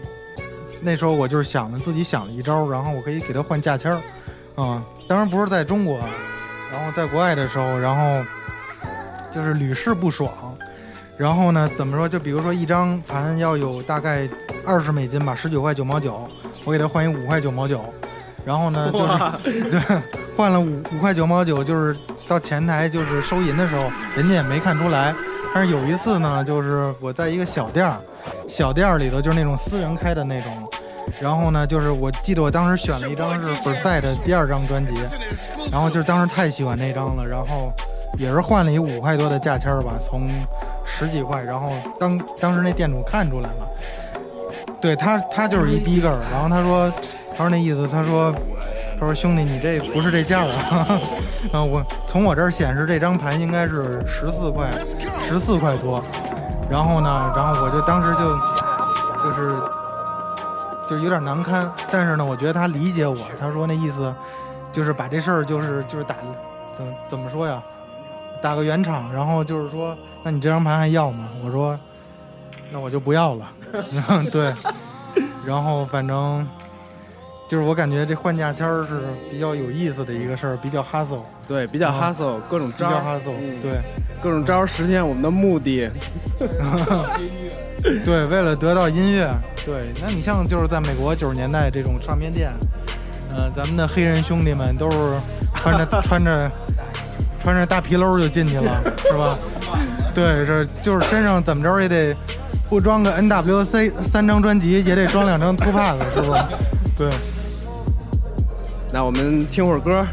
那时候我就是想了自己想了一招，然后我可以给他换价签儿，啊、当然不是在中国，然后在国外的时候，然后就是屡试不爽。然后呢，怎么说？就比如说一张盘要有大概二十美金吧，十九块九毛九，我给他换一五块九毛九。然后呢，就是 对，换了五五块九毛九，就是到前台就是收银的时候，人家也没看出来。但是有一次呢，就是我在一个小店儿，小店儿里头就是那种私人开的那种。然后呢，就是我记得我当时选了一张是 e i 的第二张专辑，然后就是当时太喜欢那张了，然后也是换了一五块多的价签儿吧，从十几块，然后当当时那店主看出来了，对他他就是一逼个儿，然后他说他说那意思，他说他说兄弟你这不是这价儿啊，啊 我从我这儿显示这张盘应该是十四块十四块多，然后呢，然后我就当时就就是就有点难堪，但是呢，我觉得他理解我，他说那意思就是把这事儿就是就是打怎怎么说呀？打个圆场，然后就是说，那你这张盘还要吗？我说，那我就不要了。对，然后反正就是我感觉这换价签儿是比较有意思的一个事儿，比较 hustle，对，比较啊。hustle，各种比较招儿，hustle，嗯。对。各种招儿实现我们的目的。对，为了得到音乐，对，那你像就是在美国九十年代这种唱片店，呃，咱们的黑人兄弟们都是穿着穿着穿着大皮褛就进去了，是吧？对，是就是身上怎么着也得不装个 NWC 三张专辑，也得装两张 Tupac，是不是？对，那我们听会儿歌。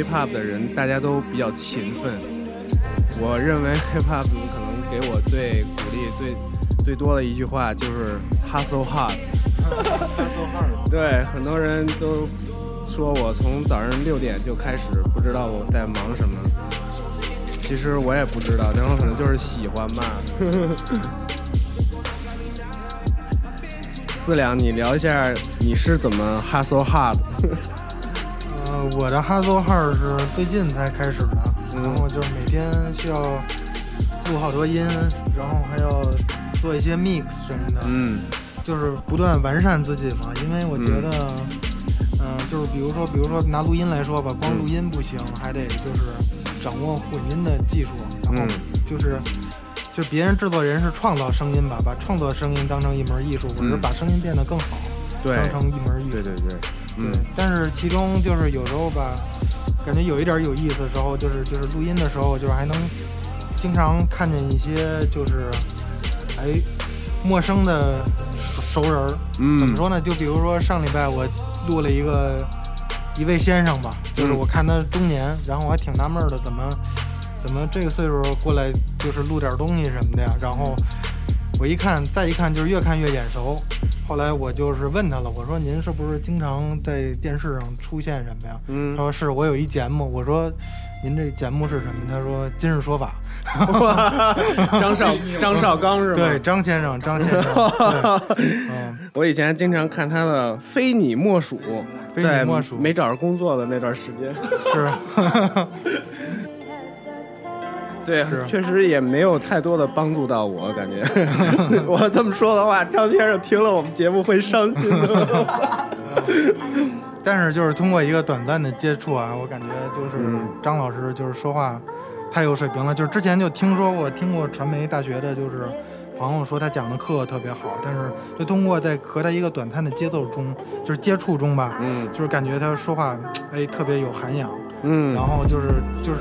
能喜欢 hip hop 的人大家都比较勤奋。我认为 hip hop 可能给我最鼓励最最多的一句话就是 hustle hard。对，很多人都说我从早上六点就开始，不知道我在忙什么。其实我也不知道，但我可能就是喜欢吧。四两，你聊一下你是怎么 hustle hard？呃，我的 hustle hard 是最近才开始的，然后就是每天需要录好多音，然后还要做一些 mix 什么的，嗯就是不断完善自己嘛。因为我觉得，嗯、就是比如说，比如说拿录音来说吧，光录音不行，还得就是掌握混音的技术，然后嗯就是。就别人制作人是创造声音吧，把创作声音当成一门艺术，或者把声音变得更好，对当成一门艺术。对对对，嗯对，但是其中就是有时候吧，感觉有一点有意思的时候，就是就是录音的时候，就是还能经常看见一些就是哎陌生的熟熟人儿。嗯怎么说呢？就比如说上礼拜我录了一个一位先生吧，就是嗯我看他中年，然后我还挺纳闷的，怎么怎么这个岁数过来就是录点东西什么的呀？然后我一看，再一看，就是越看越眼熟。后来我就是问他了，我说您是不是经常在电视上出现什么呀？嗯他说是我有一节目。我说您这节目是什么？他说《今日说法哇，张绍 张绍刚是》。吗？对，张先生，张先生。对，嗯，我以前经常看他的《非你莫属》，非你在莫属没找着工作的那段时间，是。对，确实也没有太多的帮助到我，感觉。我这么说的话，张先生听了我们节目会伤心的。但是就是通过一个短暂的接触啊，我感觉就是嗯张老师就是说话太有水平了。就是之前就听说过，听过传媒大学的，就是朋友说他讲的课特别好，但是就通过在和他一个短暂的接奏中，就是接触中吧，嗯就是感觉他说话哎特别有涵养，嗯然后就是就是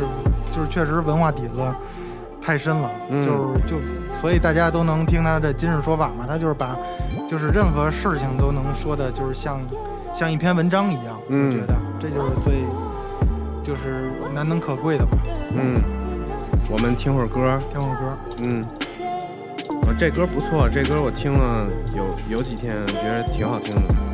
就是确实文化底子太深了，嗯就是就所以大家都能听他的今日说法嘛，他就是把就是任何事情都能说的，就是像像一篇文章一样，嗯我觉得这就是最就是难能可贵的吧。嗯，我们听会儿歌。听会儿歌，嗯，啊，这歌不错，这歌我听了有有几天，觉得挺好听的。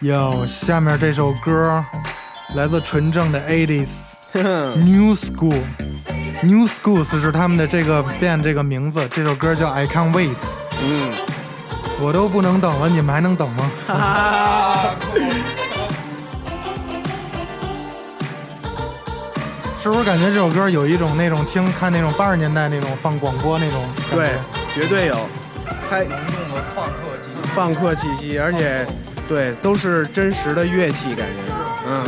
哟，下面这首歌来自纯正的 80s New School。New Schools 是他们的这个 band 这个名字，这首歌叫 I Can't Wait。嗯，我都不能等了，你们还能等吗？是不是感觉这首歌有一种那种听看那种八十年代那种放广播那种？对，绝对有，开浓重的放克气息。放克气息，而且对都是真实的乐器，感觉是。嗯，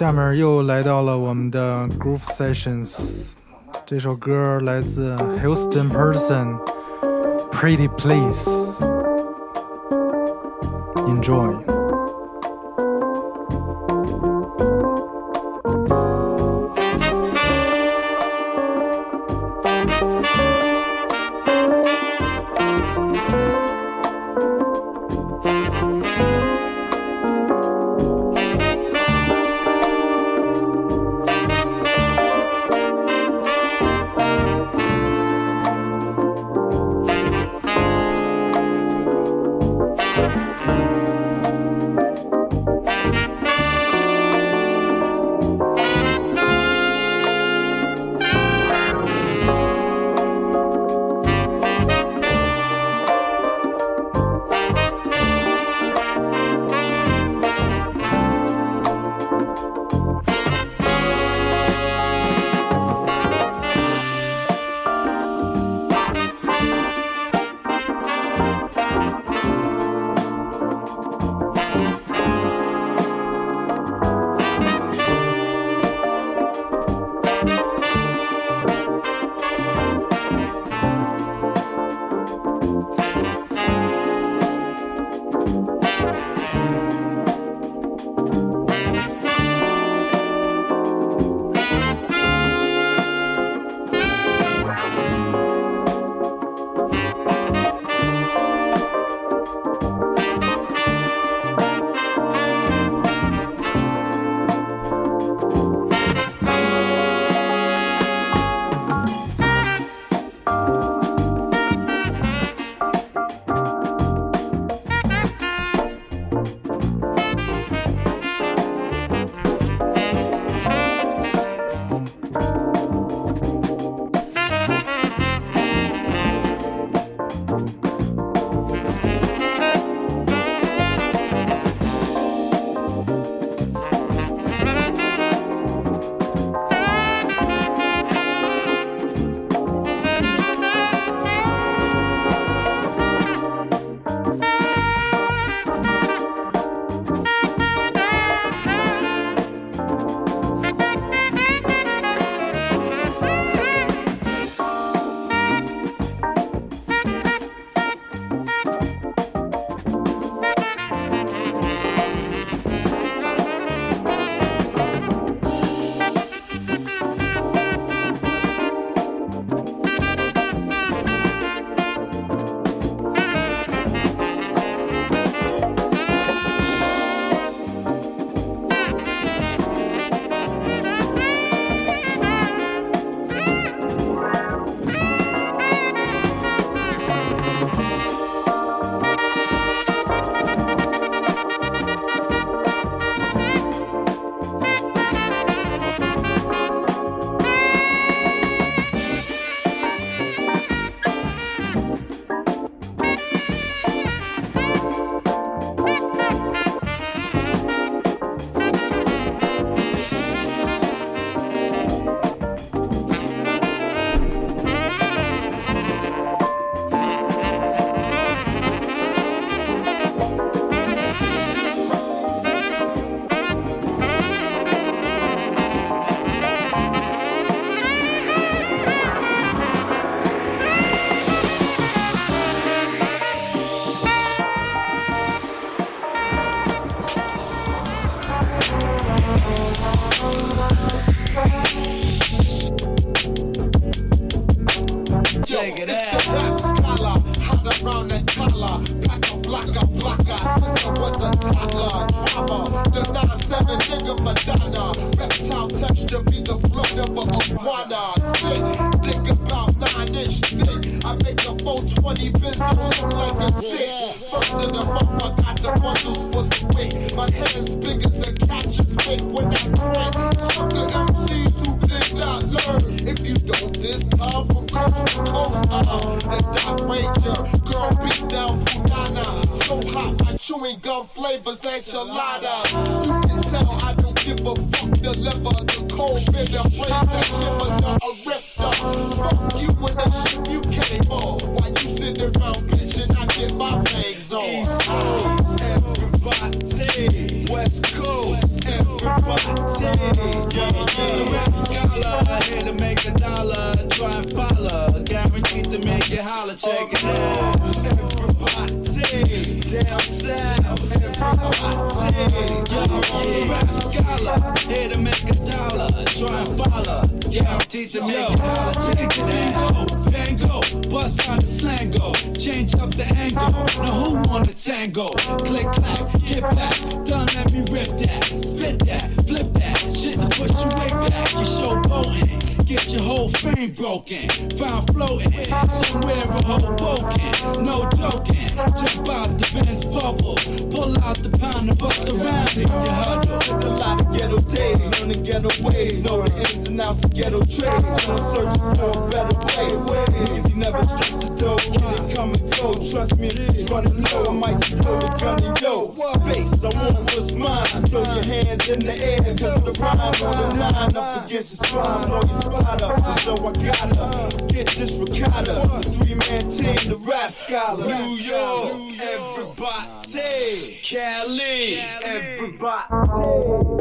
下面又来到了我们的 Groove Sessions，这首歌来自 Houston Person，《Pretty Please》，Enjoy。Hey.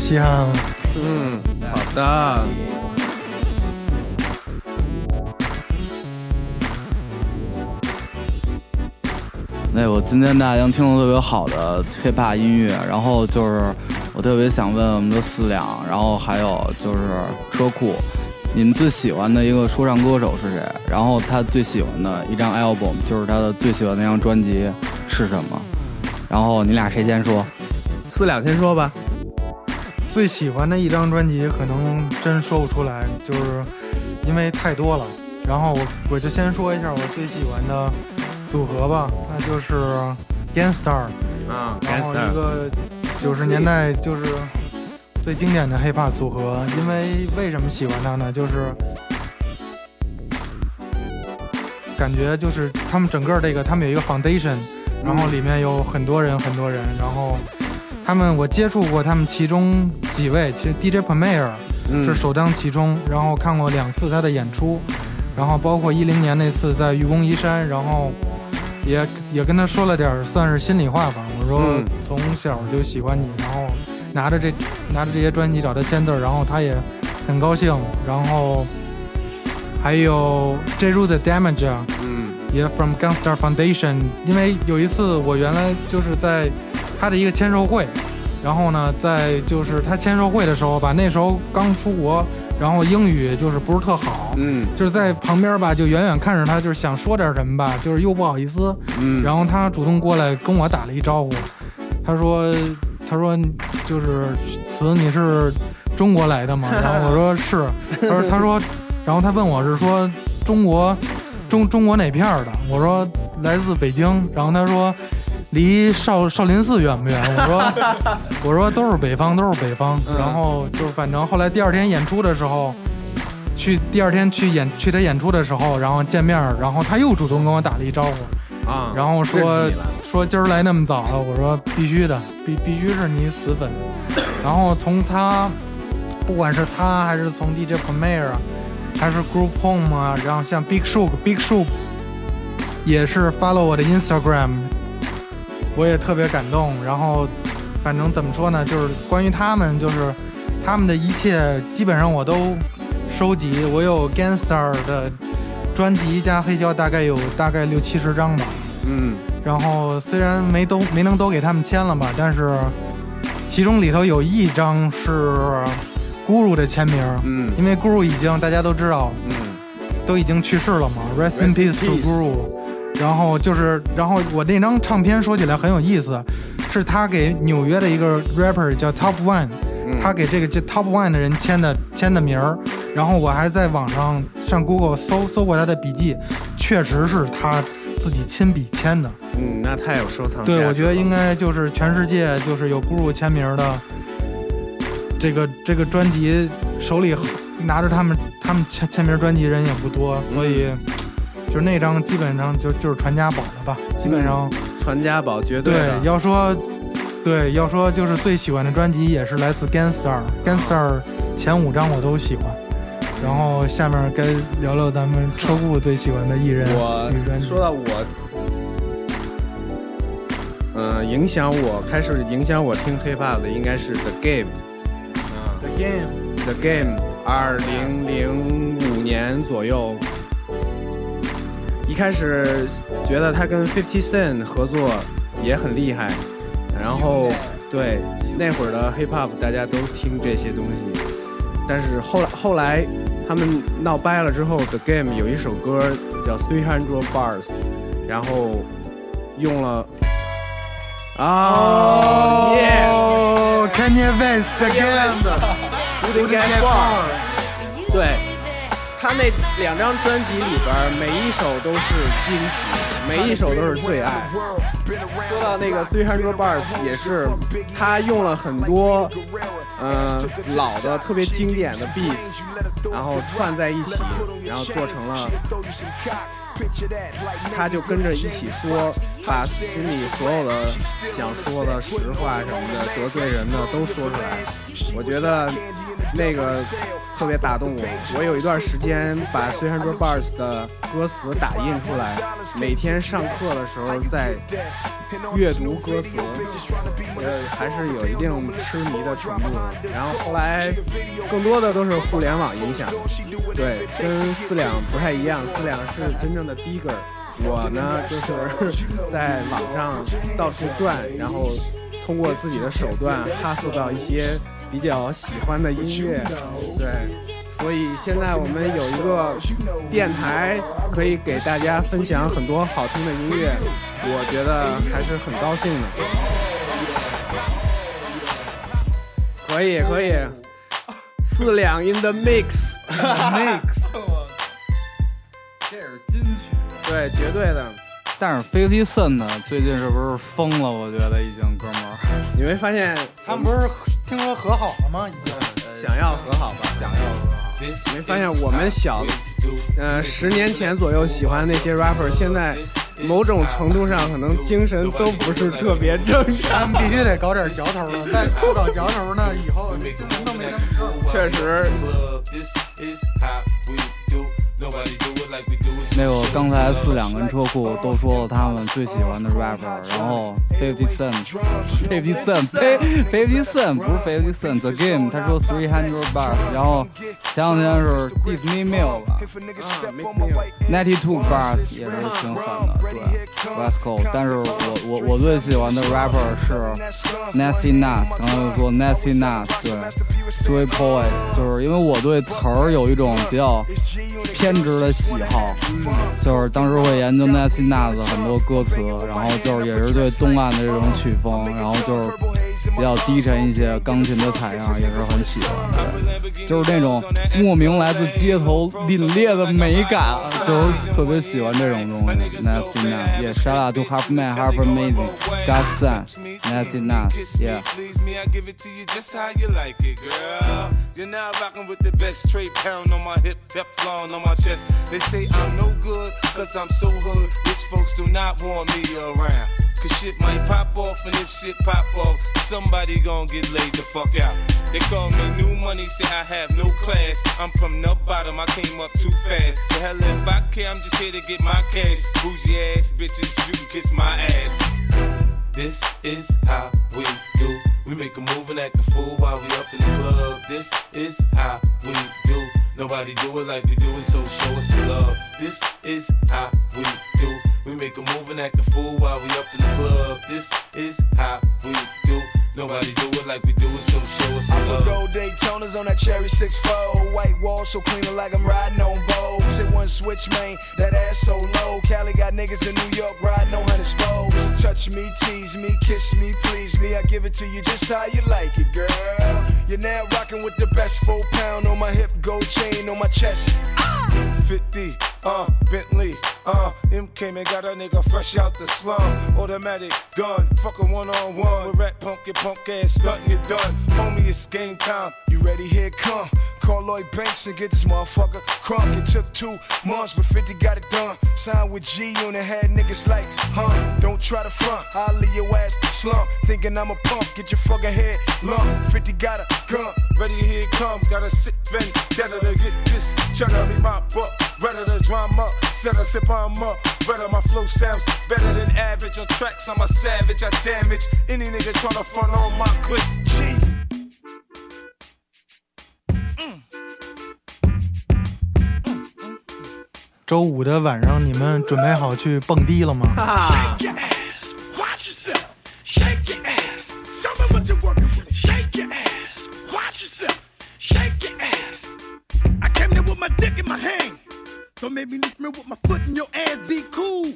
回到西汉，嗯，好的。那我今天大家听了特别好的 hiphop 音乐，然后就是我特别想问我们的四两，然后还有就是车库，你们最喜欢的一个说唱歌手是谁？然后他最喜欢的一张 album 就是他的最喜欢的那张专辑是什么？然后你俩谁先说？四两先说吧。最喜欢的一张专辑可能真说不出来，就是因为太多了。然后我我就先说一下我最喜欢的组合吧，那就是 Gangstar，嗯然后一，Gangster，个九十年代就是最经典的 hiphop 组合。因为为什么喜欢他呢？就是感觉就是他们整个这个他们有一个 foundation，然后里面有很多人很多人，然后他们我接触过他们其中几位，其实 DJ Premier 嗯是首当其冲，然后看过两次他的演出，然后包括一零年那次在愚公移山，然后也也跟他说了点算是心里话吧，我说嗯从小就喜欢你，然后拿着这拿着这些专辑找他签字，然后他也很高兴，然后还有 J. Ru 的 Damage 也 from Gunstar Foundation，因为有一次我原来就是在他的一个签售会，然后呢，在就是他签售会的时候吧，那时候刚出国，然后英语就是不是特好，嗯就是在旁边吧，就远远看着他，就是想说点什么吧，就是又不好意思，嗯，然后他主动过来跟我打了一招呼，他说他说就是词你是中国来的吗？然后我说是，他说他说，然后他问我是说中国中中国哪片儿的？我说来自北京，然后他说离少少林寺远不远？我说 我说都是北方，都是北方。嗯然后就是反正后来第二天演出的时候。去第二天去演去他演出的时候，然后见面儿，然后他又主动跟我打了一招呼，啊，然后说认识你了说今儿来那么早了，我说必须的，必必须是你死粉。然后从他，不管是他还是从 DJ Premier 啊，还是 Group Home 啊，然后像 Big Shook Big Shook 也是 follow 我的 Instagram，我也特别感动。然后反正怎么说呢，就是关于他们，就是他们的一切基本上我都收集。我有 Gangster 的专辑加黑胶，大概有大概六七十张吧。嗯然后虽然没都没能都给他们签了吧，但是其中里头有一张是 Guru 的签名，嗯因为 Guru 已经大家都知道嗯都已经去世了嘛，Rest in peace to Guru。然后就是，然后我那张唱片说起来很有意思，是他给纽约的一个 rapper 叫 Top One，、他给这个叫 Top One 的人签的签的名儿。然后我还在网上上 Google 搜搜过他的笔记，确实是他自己亲笔签的。嗯，那太有收藏对，了。我觉得应该就是全世界就是有 Guru 签名的，这个这个专辑手里拿着他们他们签签名专辑人也不多，所以就是那张基本上就就是传家宝了吧，基本上。传家宝绝对对，要说对要说就是最喜欢的专辑也是来自 Gangstar，Gangstar 前五张我都喜欢。然后下面该聊聊咱们车库最喜欢的艺人我。说到我，嗯、影响我开始影响我听 hip hop 的应该是 The Game，Game。The Game，二零零五年左右，一开始觉得他跟 Fifty Cent 合作也很厉害，然后对那会儿的 hip hop 大家都听这些东西，但是后来后来他们闹掰了之后，The Game 有一首歌叫 Three Hundred Bars，然后用了啊耶哦，Kanye West 对，他那两张专辑里边儿，每一首都是金曲，每一首都是最爱。说到那个 Three Hundred Bars，也是他用了很多，呃，老的特别经典的 beats，然后串在一起，然后做成了。他就跟着一起说，把心里所有的想说的实话什么的，得罪人的都说出来。我觉得那个特别打动我。我有一段时间把《Sandra Bars》的歌词打印出来，每天上课的时候在阅读歌词，呃，还是有一定痴迷的程度。然后后来更多的都是互联网影响，对，跟四两不太一样，四两是真正的 digger。我呢，就是在网上到处转，然后通过自己的手段哈搜到一些比较喜欢的音乐，对，所以现在我们有一个电台，可以给大家分享很多好听的音乐，我觉得还是很高兴的。可以可以，四两 in the mix，mix 对，绝对的。但是 Fifty Cent 呢，最近是不是疯了？我觉得已经，哥们儿。你没发现他们不是听说和好了吗？已经想要和好吧？想要和好。没发现我们小，呃，十年前左右喜欢那些 rapper，现在某种程度上可能精神都不是特别正常。他 们必须得搞点嚼头了，再不搞嚼头呢，以后精神都没那么够。确实，那个刚才四两跟车库都说了他们最喜欢的 rapper，然后 Fifty Cent，Fifty Cent，Fifty Cent 不是 Fifty Cent，The Game 他说 Three Hundred Bars，然后前两天是 Disney Mill 吧，Ninety Two Bars 也是挺狠的，对，Let's Go。但是我我我最喜欢的 rapper 是 Nasty Nuts，刚才又说 Nasty Nuts，对，Joy Boy，就是因为我对词儿有一种比较偏执的喜好，就是当时会研究 Nasina 的很多歌词，然后就是也是对东岸的这种曲风，然后就是比较低沉一些，钢琴的采样也是很喜欢的，就是那种莫名来自街头凛冽的美感，就是特别喜欢这种东西。Nasty Nuts，也 shout out to Half Man, Half Amazing, God Son, Nasty Nuts, yeah. Please me, I give it to you just how you like it, girl. You're now rocking with the best trade pound on my hip, Teflon on my chest. They say I'm no good, cause I'm so hood. Rich folks do not want me around. Cause shit might pop off, and if shit pop off, somebody gon' get laid the fuck out. They call me new money, say I have no class. I'm from the bottom, I came up too fast. The hell if I care, I'm just here to get my cash. Bougie ass bitches, you can kiss my ass. This is how we do. We make a move and act a fool while we up in the club. This is how we do. Nobody do it like we do it, so show us some love. This is how we do. We make a move and act a fool while we up in the club. This is how we do. Nobody do it like we do it, so show us put up. gold Daytonas on that cherry 6-4. White wall so clean like I'm riding on Vogue. Hit one switch, man, that ass so low. Cali got niggas in New York riding on hundred spokes. Touch me, tease me, kiss me, please me. I give it to you just how you like it, girl. You're now rocking with the best four pound on my hip, gold chain on my chest. 50, uh, Bentley, uh, M came and got a nigga fresh out the slum. Automatic gun, fuckin' one on one. With rat punk, your punk ass stuntin', you done. Homie, it's game time. You ready? Here come. Call Lloyd Banks and get this motherfucker crunk. It took two months, but 50 got it done. Signed with G Unit, had niggas like, huh? Don't try to front, I'll leave your ass slump. Thinking I'm a punk, get your fucking head lump. 50 got a gun. Ready, here it come. Got a sick vendetta to get this cheddar. Me mop up, redder the drama. Set a sip, I'm up. Redder, my flow sounds better than average. On tracks, I'm a savage. I damage any nigga tryna front on my clip. G. 周五的晚上，你们准备好去蹦迪了吗？ My dick in my hand. Don't make me lift me with my foot in your ass. Be cool.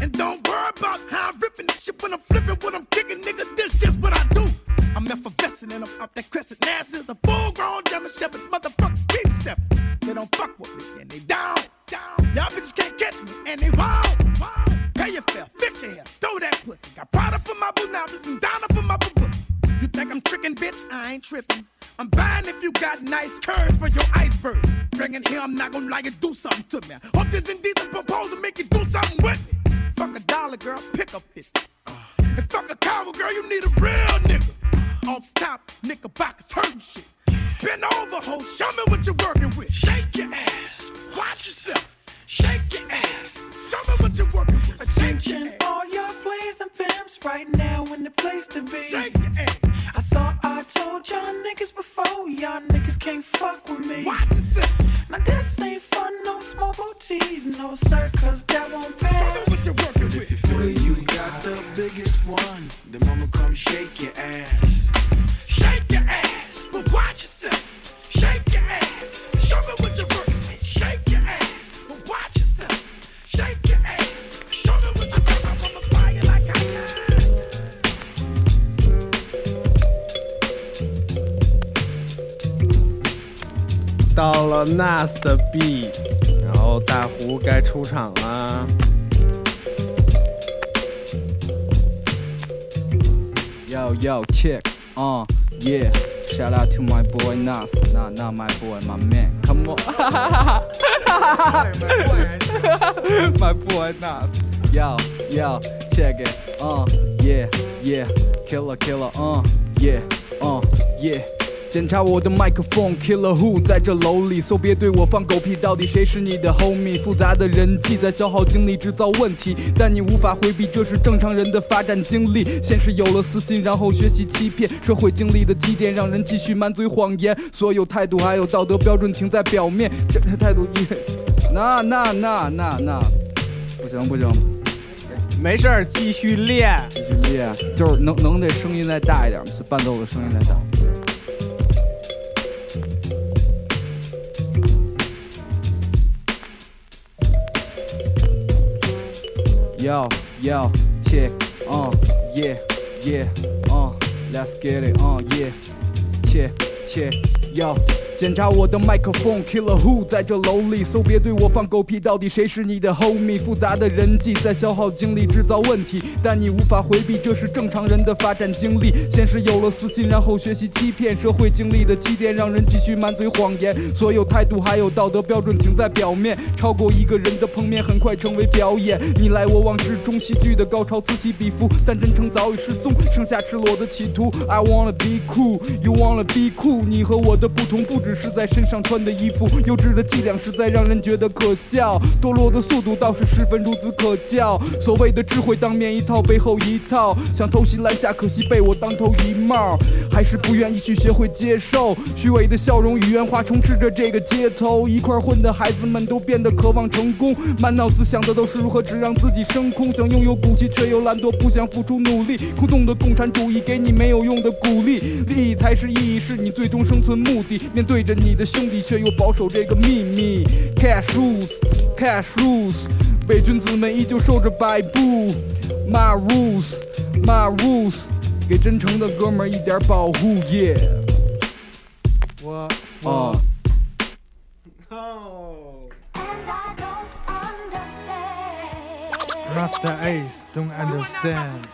And don't worry about how I'm ripping this shit when I'm flipping, when I'm kicking, nigga. This just what I do. I'm effervescent and I'm off that crescent. Nasty as a full grown German shepherd. Motherfucker, keep stepping. They don't fuck with me and they down, down. Y'all bitches can't catch me and they won't, won't. Pay your fare, fix your hair, throw that pussy. Got Prada for my boo nabbies and Donna for my I'm tricking, bitch? I ain't tripping. I'm buying if you got nice curves for your iceberg. Bring it here, I'm not gonna like it, do something to me. Hope this indecent proposal make you do something with me. Fuck a dollar, girl, pick up 50. And fuck a cowboy, girl, you need a real nigga. Off top, knickerbockers hurting shit. Bend over, ho, show me what you're working with. Shake your ass, watch yourself. Shake your ass, show me what you're working with. Attention, all y'all plays and pimps right now in the place to be. Shake your ass. I told y'all niggas before, y'all niggas can't fuck with me. Watch yourself. Now this ain't fun, no small booties, no sir, cause that won't Show me what you're working If with. you feel you got the biggest one, then mama come shake your ass. Shake your ass, but watch 到了 Nas 的 B，然后大胡该出场啦。Yo yo check, uh yeah. Shout out to my boy Nas, not not my boy, my man. Come on, my boy Nas. Yo yo check it, uh yeah yeah. Killer killer, uh yeah uh yeah. 检查我的麦克风，Killer Who 在这楼里，so 别对我放狗屁，到底谁是你的 homie？复杂的人际在消耗精力，制造问题，但你无法回避，这是正常人的发展经历。先是有了私心，然后学习欺骗，社会经历的积淀让人继续满嘴谎言，所有态度还有道德标准停在表面，这态度 一，那那那那那，不行不行，没事，继续练。继续练，就是能能这声音再大一点？伴奏的声音再大。Yo, yo, check, uh, yeah, yeah, uh, let's get it, uh, yeah, check, check, yo. 检查我的麦克风，Killer Who 在这楼里，so 别对我放狗屁，到底谁是你的 homie？复杂的人际在消耗精力，制造问题，但你无法回避，这是正常人的发展经历。先是有了私心，然后学习欺骗，社会经历的积淀让人继续满嘴谎言，所有态度还有道德标准停在表面，超过一个人的碰面很快成为表演。你来我往之中，戏剧的高潮此起彼伏，但真诚早已失踪，剩下赤裸的企图。I wanna be cool, you wanna be cool，你和我的不同不止是在身上穿的衣服，幼稚的伎俩实在让人觉得可笑，堕落的速度倒是十分孺子可教。所谓的智慧，当面一套背后一套，想偷袭拦下，可惜被我当头一帽，还是不愿意去学会接受。虚伪的笑容与圆滑充斥着这个街头，一块混的孩子们都变得渴望成功，满脑子想的都是如何只让自己升空，想拥有骨气却又懒惰，不想付出努力，空洞的共产主义给你没有用的鼓励，利益才是意义，是你最终生存目的。面对着你的兄弟，却又保守这个秘密。Cash rules，cash rules，伪君子们依旧受着摆布。My rules，my rules，给真诚的哥们儿一点保护。Yeah，我哦。Rasta Ace don't understand.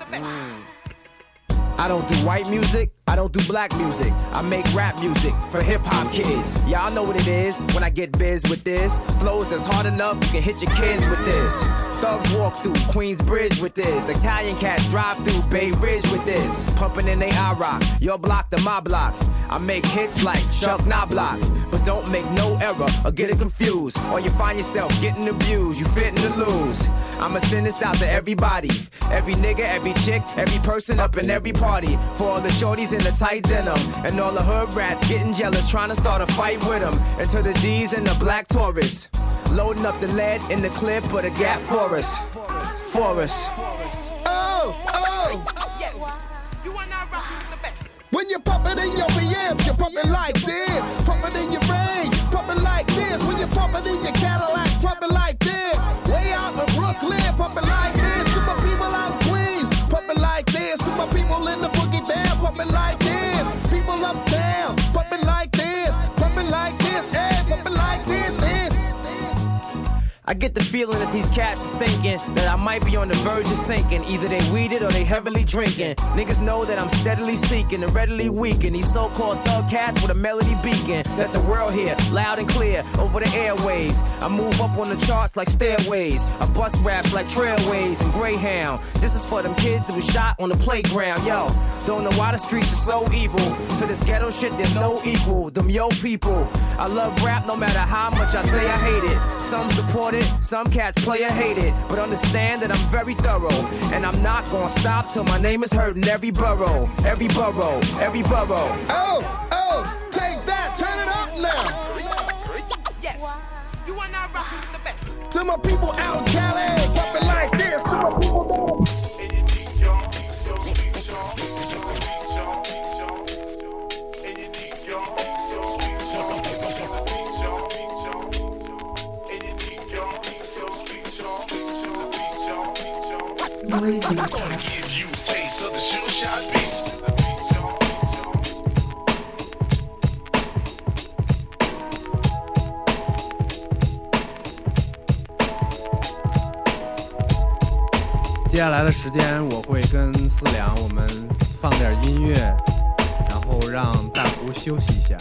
I don't do white music, I don't do black music. I make rap music for hip hop kids. Y'all know what it is when I get biz with this. Flows that's hard enough, you can hit your kids with this. Thugs walk through Queens Bridge with this. Italian cats drive through Bay Ridge with this. Pumping in they I rock, your block to my block. I make hits like Chuck Knoblock, but don't make no error or get it confused. Or you find yourself getting abused, you fitting to lose. I'ma send this out to everybody, every nigga, every chick, every person up in every party. For all the shorties in the tight denim, and all the hood rats getting jealous, trying to start a fight with them. And to the D's and the black Taurus, loading up the lead in the clip of the Gap for us. For us. Oh, oh. When you pump it in your BMs, you pump it like this. Pump it in your range, pump it like this. When you pump it in your Cadillac, pump it like this. Way out in Brooklyn, pump it like this. To my people out Queens, pump it like I get the feeling that these cats is thinking that I might be on the verge of sinking. Either they weeded or they heavily drinking. Niggas know that I'm steadily seeking and readily weaken. These so-called thug cats with a melody beacon. that the world hear loud and clear over the airways. I move up on the charts like stairways. I bust raps like trailways and Greyhound. This is for them kids that was shot on the playground. Yo, don't know why the streets are so evil. To this ghetto shit, there's no equal. Them yo people. I love rap no matter how much I say I hate it. Some support it, some cats play or hate it. But understand that I'm very thorough. And I'm not gonna stop till my name is heard in every borough. Every borough, every borough. Oh, oh, take that, turn it up now. Yes, you are now rocking with the best. To my people out in Cali, pump it like this. To my people down. 接下来的时间，我会跟思良我们放点音乐，然后让大胡休息一下。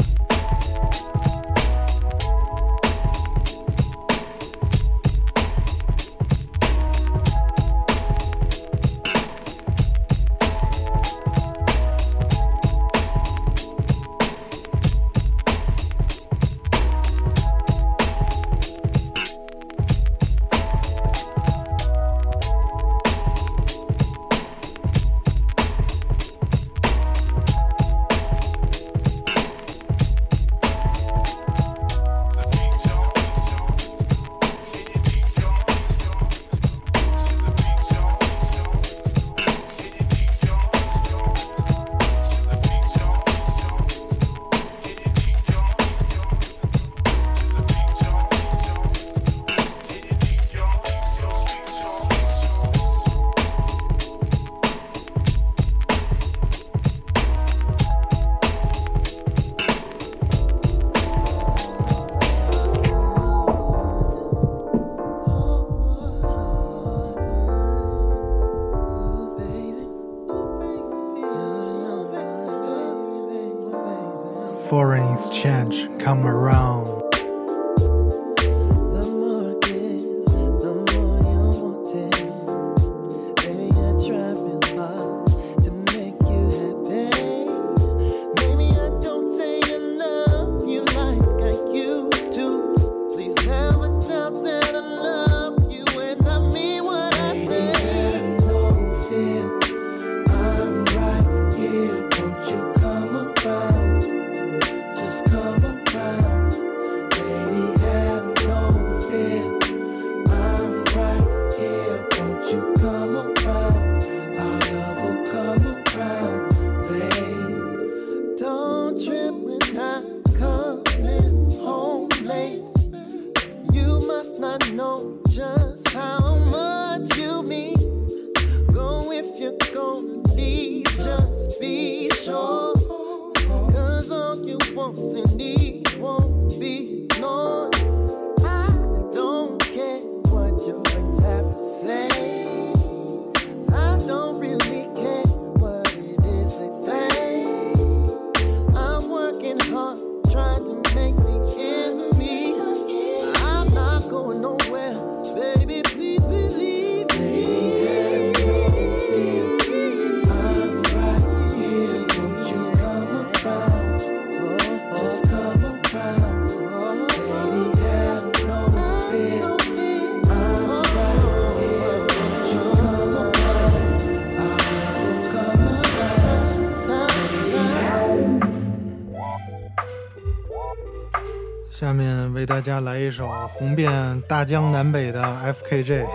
家来一首红遍大江南北的 FKJ，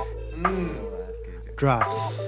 嗯，Drops。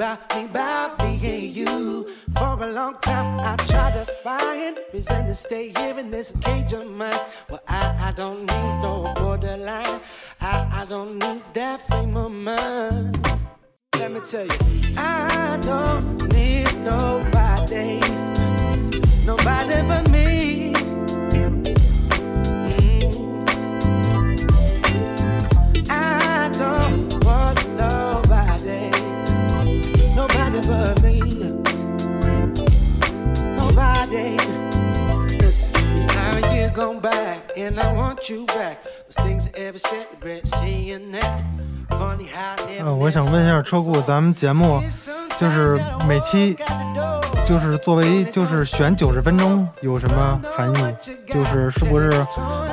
back you back. Those things I ever said, regret seeing that. Funny how I never 呃，我想问一下车库，咱们节目就是每期就是作为就是选九十分钟有什么含义？就是是不是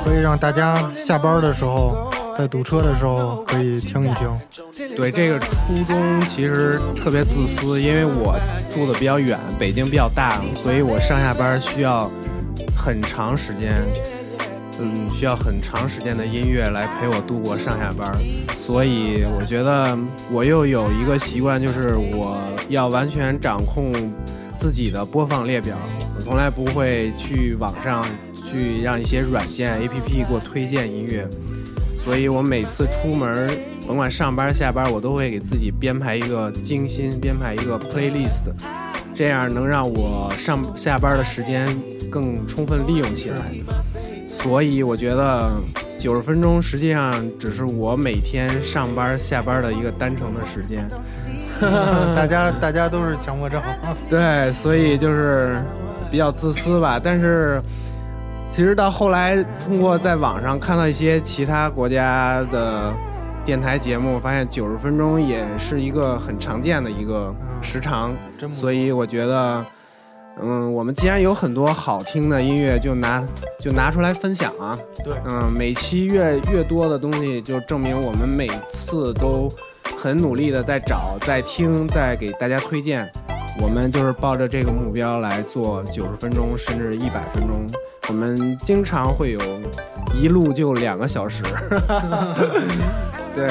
可以让大家下班的时候，在堵车的时候可以听一听？对，这个初衷其实特别自私，因为我住的比较远，北京比较大，所以我上下班需要很长时间，嗯，需要很长时间的音乐来陪我度过上下班。所以我觉得我又有一个习惯，就是我要完全掌控自己的播放列表，我从来不会去网上去让一些软件 APP 给我推荐音乐。所以我每次出门，甭管上班下班，我都会给自己编排一个精心编排一个 playlist，这样能让我上下班的时间更充分利用起来。所以我觉得九十分钟实际上只是我每天上班下班的一个单程的时间。大家大家都是强迫症。对，所以就是比较自私吧。但是其实到后来，通过在网上看到一些其他国家的电台节目，发现九十分钟也是一个很常见的一个时长。所以我觉得，嗯，我们既然有很多好听的音乐，就拿就拿出来分享啊。对，嗯，每期越越多的东西，就证明我们每次都很努力的在找、在听、在给大家推荐。我们就是抱着这个目标来做九十分钟，甚至一百分钟。我们经常会有一录就两个小时。对。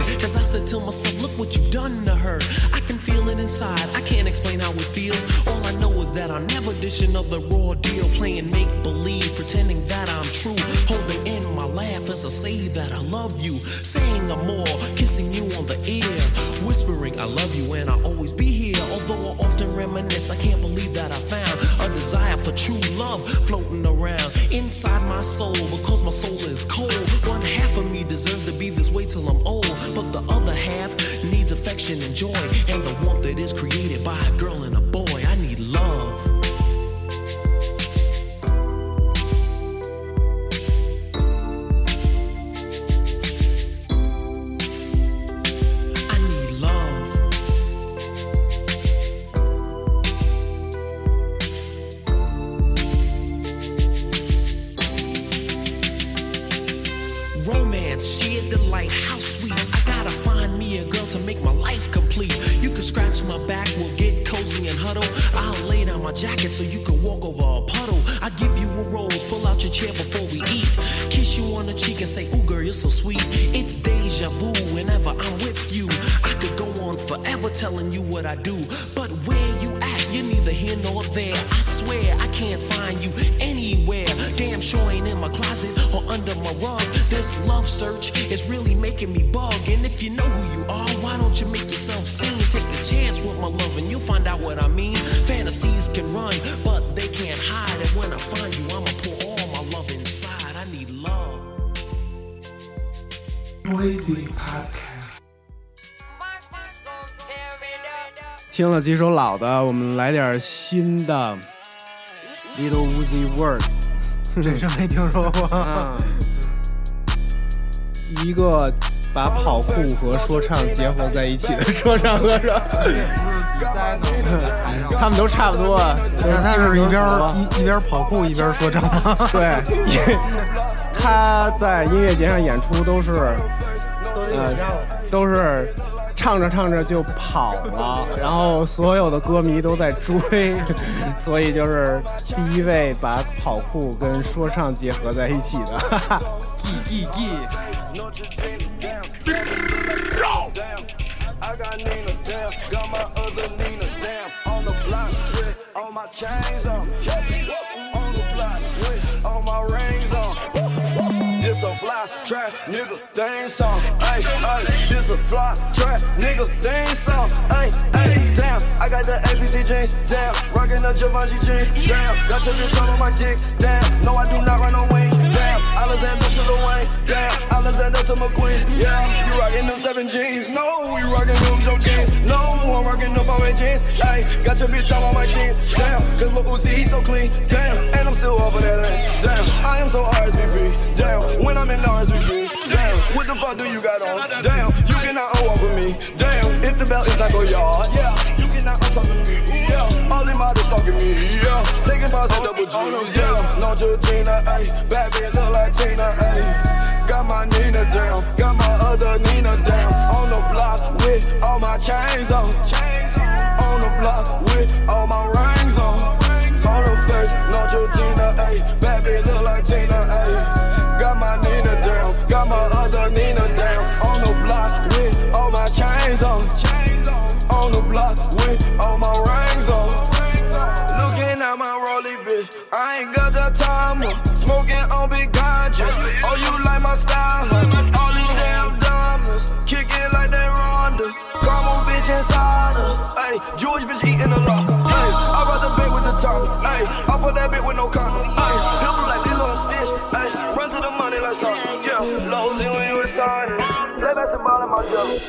Cause I said to myself, look what you've done to her. I can feel it inside, I can't explain how it feels. All I know is that are never dish another raw deal, playing make believe, pretending that I'm true. Holding in my laugh as I say that I love you, saying I'm more, kissing you on the ear, whispering I love you and I'll always be here. Although I often reminisce, I can't believe that I found desire for true love floating around inside my soul because my soul is cold. One half of me deserves to be this way till I'm old, but the other half needs affection and joy and the warmth that is created by a girl and a boy. I need love. Make my life complete. You can scratch my back, we'll get cozy and huddle. I'll lay down my jacket so you can walk over a puddle. I give you a rose, pull out your chair before we eat. Kiss you on the cheek and say, Ooh, girl, you're so sweet. It's deja vu whenever I'm with you. I could go on forever telling you what I do. But where you at, you're neither here nor there. I swear I can't find you anywhere. Damn sure ain't in my closet or under my rug. This love search is really making me bug. And if you know who you are, why don't you make yourself seen? Take a chance with my love and you'll find out what I mean. Fantasies can run, but they can't hide. And when I find you, I'ma pour all my love inside. I need love. Noisy Podcast. 听了几首老的，我们来点新的。Little Uzi Vert，这是没听说过。啊，一个 把跑酷和说唱结合在一起的说唱歌手，他们都差不多。那他是一边一一边跑酷一边说唱吗？对，他在音乐节上演出都是，呃，都是唱着唱着就跑了，然后所有的歌迷都在追，所以就是第一位把跑酷跟说唱结合在一起的。哈哈 Gee, gee, gee. I got Nina down, got my other Nina down. On the block with all my chains on. On the block with all my rings on. This a fly trap nigga thing song. Ay, ay, this a fly trap nigga thing song. Ay, ay, damn, I got the APC jeans, damn. Rockin' the Givenchy jeans, damn. Got your bitch on my dick, damn. No, I do not run no wings. Alexander to the Wayne, damn. Alexander to McQueen, yeah. You rockin' them seven jeans, no. You rockin' them Joe jeans, no. I'm rockin' them Bowen jeans, ay. Got your bitch all on my team, damn. Cause look Uzi, he so clean, damn. And I'm still off of that, ain't, damn. I am so RSVP, damn. When I'm in RSVP, damn. What the fuck do you got on? Damn, you cannot walk with me, damn. If the belt is not go yard, yeah. You cannot talk with me, yeah. Them talking me, yeah. Taking bars and double G's, yeah. No Georgina, ayy. Bad bitch look like Tina, ayy. Got my Nina down, got my other Nina down. On the block with all my chains on. On the block with all my myself.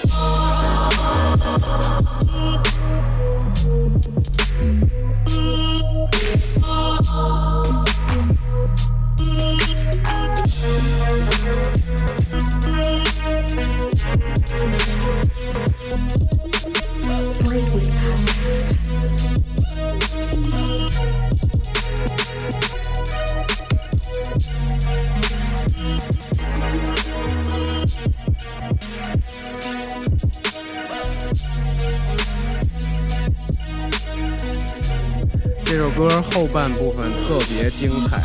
这首歌后半部分特别精彩。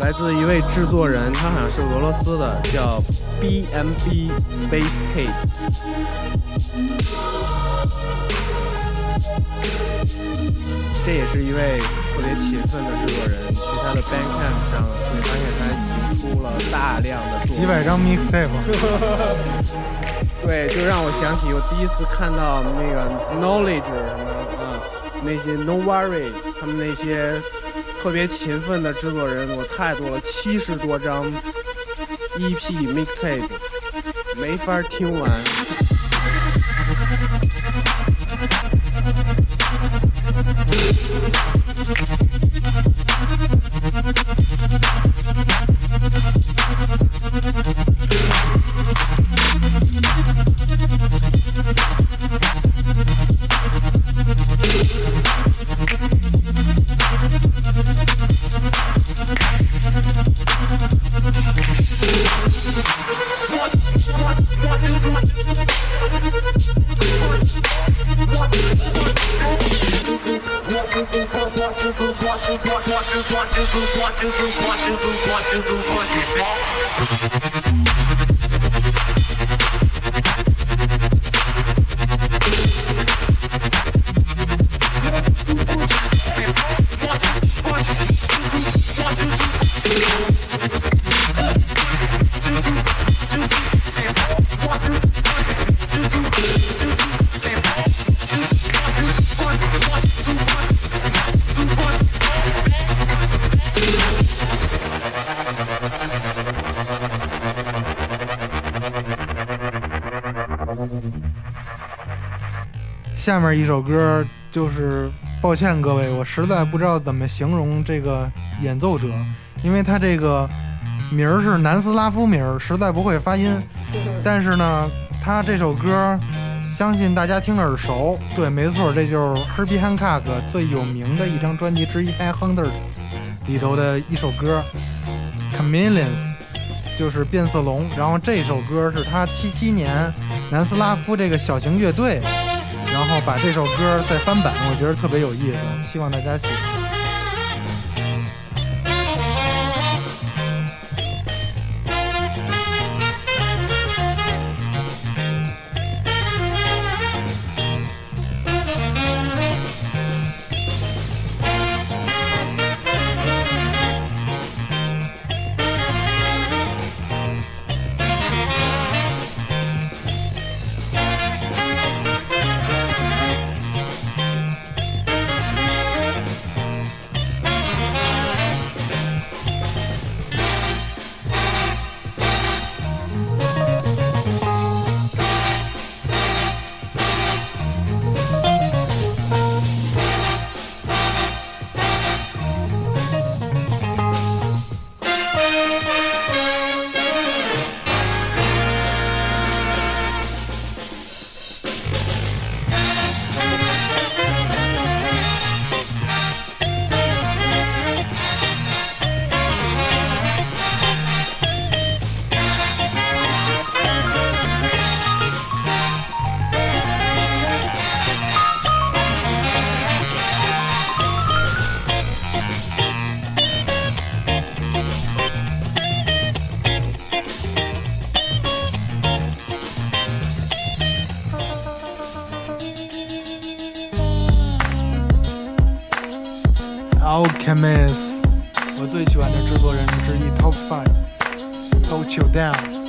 来自一位制作人，他好像是俄罗斯的，叫 BMB Space Cage。这也是一位特别勤奋的制作人，去他的 Bandcamp 上会发现他已经出了大量的作品，几百张 mixtape。对，就让我想起我第一次看到那个 Knowledge 什么啊，那些 No Worry 他们那些特别勤奋的制作人，我太多了，七十多张 EP mixtape，没法听完。面一首歌就是，抱歉各位，我实在不知道怎么形容这个演奏者，因为他这个名儿是南斯拉夫名儿，实在不会发音。但是呢，他这首歌，相信大家听着耳熟。对，没错，这就是 Herbie Hancock 最有名的一张专辑之一《High Hunters》里头的一首歌《Chameleons》，就是变色龙。然后这首歌是他七七年南斯拉夫这个小型乐队。把这首歌再翻版，我觉得特别有意思，希望大家喜欢。Chemist，我最喜欢的制作人之一，Top Five，Hold You Down。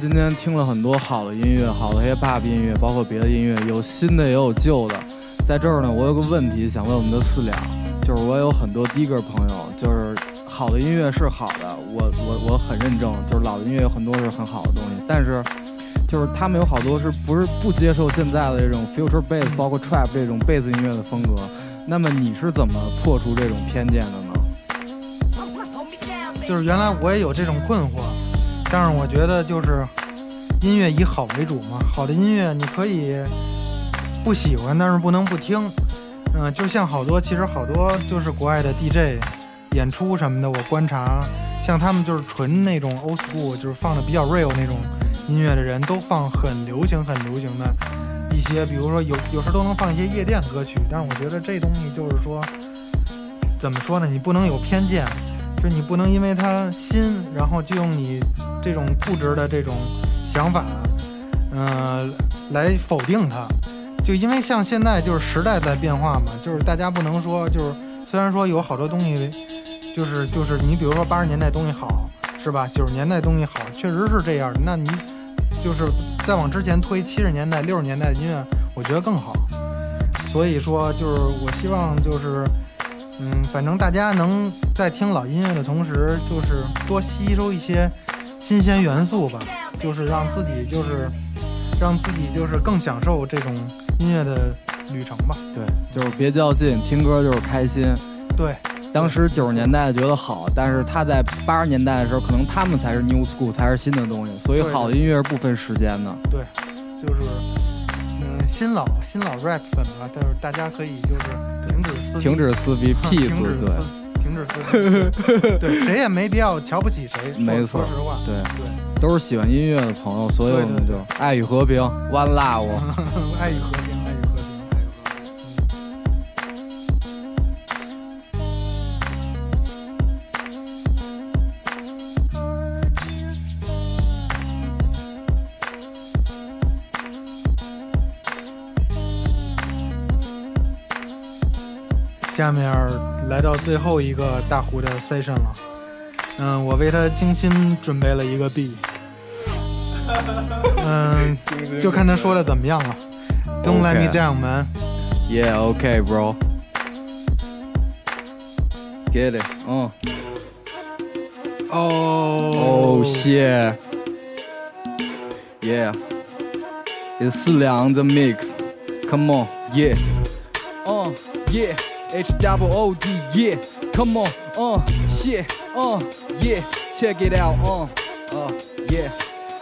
今天听了很多好的音乐，好的 hip hop 音乐，包括别的音乐，有新的也有旧的。在这儿呢，我有个问题想问我们的四两，就是我有很多 digger 朋友，就是好的音乐是好的，我我我很认证，就是老的音乐有很多是很好的东西，但是就是他们有好多是不是不接受现在的这种 future bass，包括 trap 这种贝斯音乐的风格。那么你是怎么破除这种偏见的呢？就是原来我也有这种困惑，但是我觉得就是音乐以好为主嘛，好的音乐你可以不喜欢，但是不能不听。嗯、就像好多其实好多就是国外的 DJ 演出什么的，我观察，像他们就是纯那种 old school，就是放的比较 real 那种音乐的人，都放很流行很流行的一些，比如说有有时候都能放一些夜店歌曲，但是我觉得这东西就是说，怎么说呢？你不能有偏见，就你不能因为它新，然后就用你这种固执的这种想法，嗯、来否定它。就因为像现在就是时代在变化嘛，就是大家不能说就是虽然说有好多东西，就是就是你比如说八十年代东西好是吧？九十年代东西好，确实是这样。那你就是再往之前推七十年代、六十年代的音乐，我觉得更好。所以说，就是我希望就是，嗯，反正大家能在听老音乐的同时，就是多吸收一些新鲜元素吧，就是让自己就是让自己就是更享受这种音乐的旅程吧。对，就是别较劲，听歌就是开心。对，当时九十年代觉得好，但是他在八十年代的时候，可能他们才是 new school，才是新的东西。所以好的音乐是不分时间的。对，就是嗯，新老新老 rap 粉吧，但是大家可以就是停止撕逼，停止撕逼停止对。撕，停止撕逼，对，谁也没必要瞧不起谁，没错说实话，对对，都是喜欢音乐的朋友，所以我们就爱与和平，one love。爱与和平，下面来到最后一个大胡的 session 了，嗯，我为他精心准备了一个 B，嗯，就看他说的怎么样了。Don't let me down, man. Yeah, okay, bro. Get it. 嗯。Oh, Oh shit. Yeah. It's 四两 the mix. Come on, yeah. Uh, yeah. H O D yeah，come on, uh, yeah，uh, yeah. Check it out, uh, uh, yeah.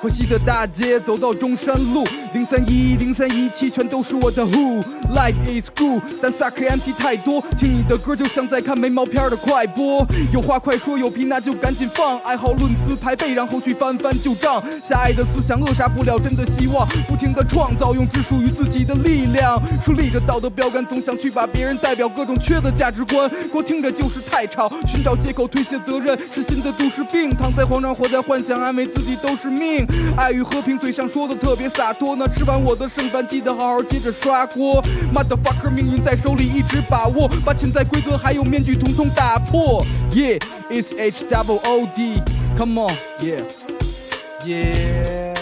河西的大街走到中山路，零三一零三一七全都是我的 Who。Life is good，但 suck MC 太多，听你的歌就像在看没毛片的快播。有话快说，有屁那就赶紧放，爱好论资排辈，然后去翻翻旧账。狭隘的思想扼杀不了真的希望，不停的创造，用只属于自己的力量，树立着道德标杆，总想去把别人代表各种缺的价值观。光听着就是太吵，寻找借口推卸责任是新的都市病，躺在床上活在幻想，安慰自己都是命。爱与和平，嘴上说的特别洒脱那，吃完我的剩饭记得好好接着刷锅。Motherfucker，命运在手里一直把握，把潜在规则还有面具统统打破。Yeah，it's HDOD，come on，Yeah。Yeah.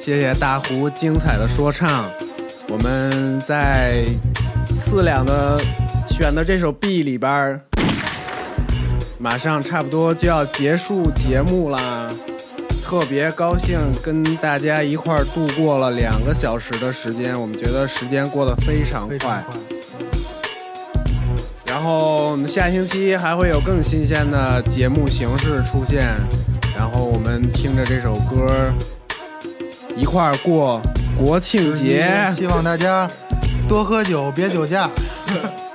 谢谢大胡精彩的说唱。我们在四两的选的这首 B 里边儿，马上差不多就要结束节目啦。特别高兴跟大家一块儿度过了两个小时的时间，我们觉得时间过得非常快。然后我们下星期还会有更新鲜的节目形式出现，然后我们听着这首歌一块儿过国庆节。希望大家多喝酒，别酒驾。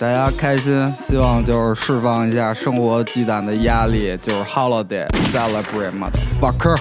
对，大家开心，希望就是释放一下生活积攒的压力，就是 holiday celebrate motherfucker。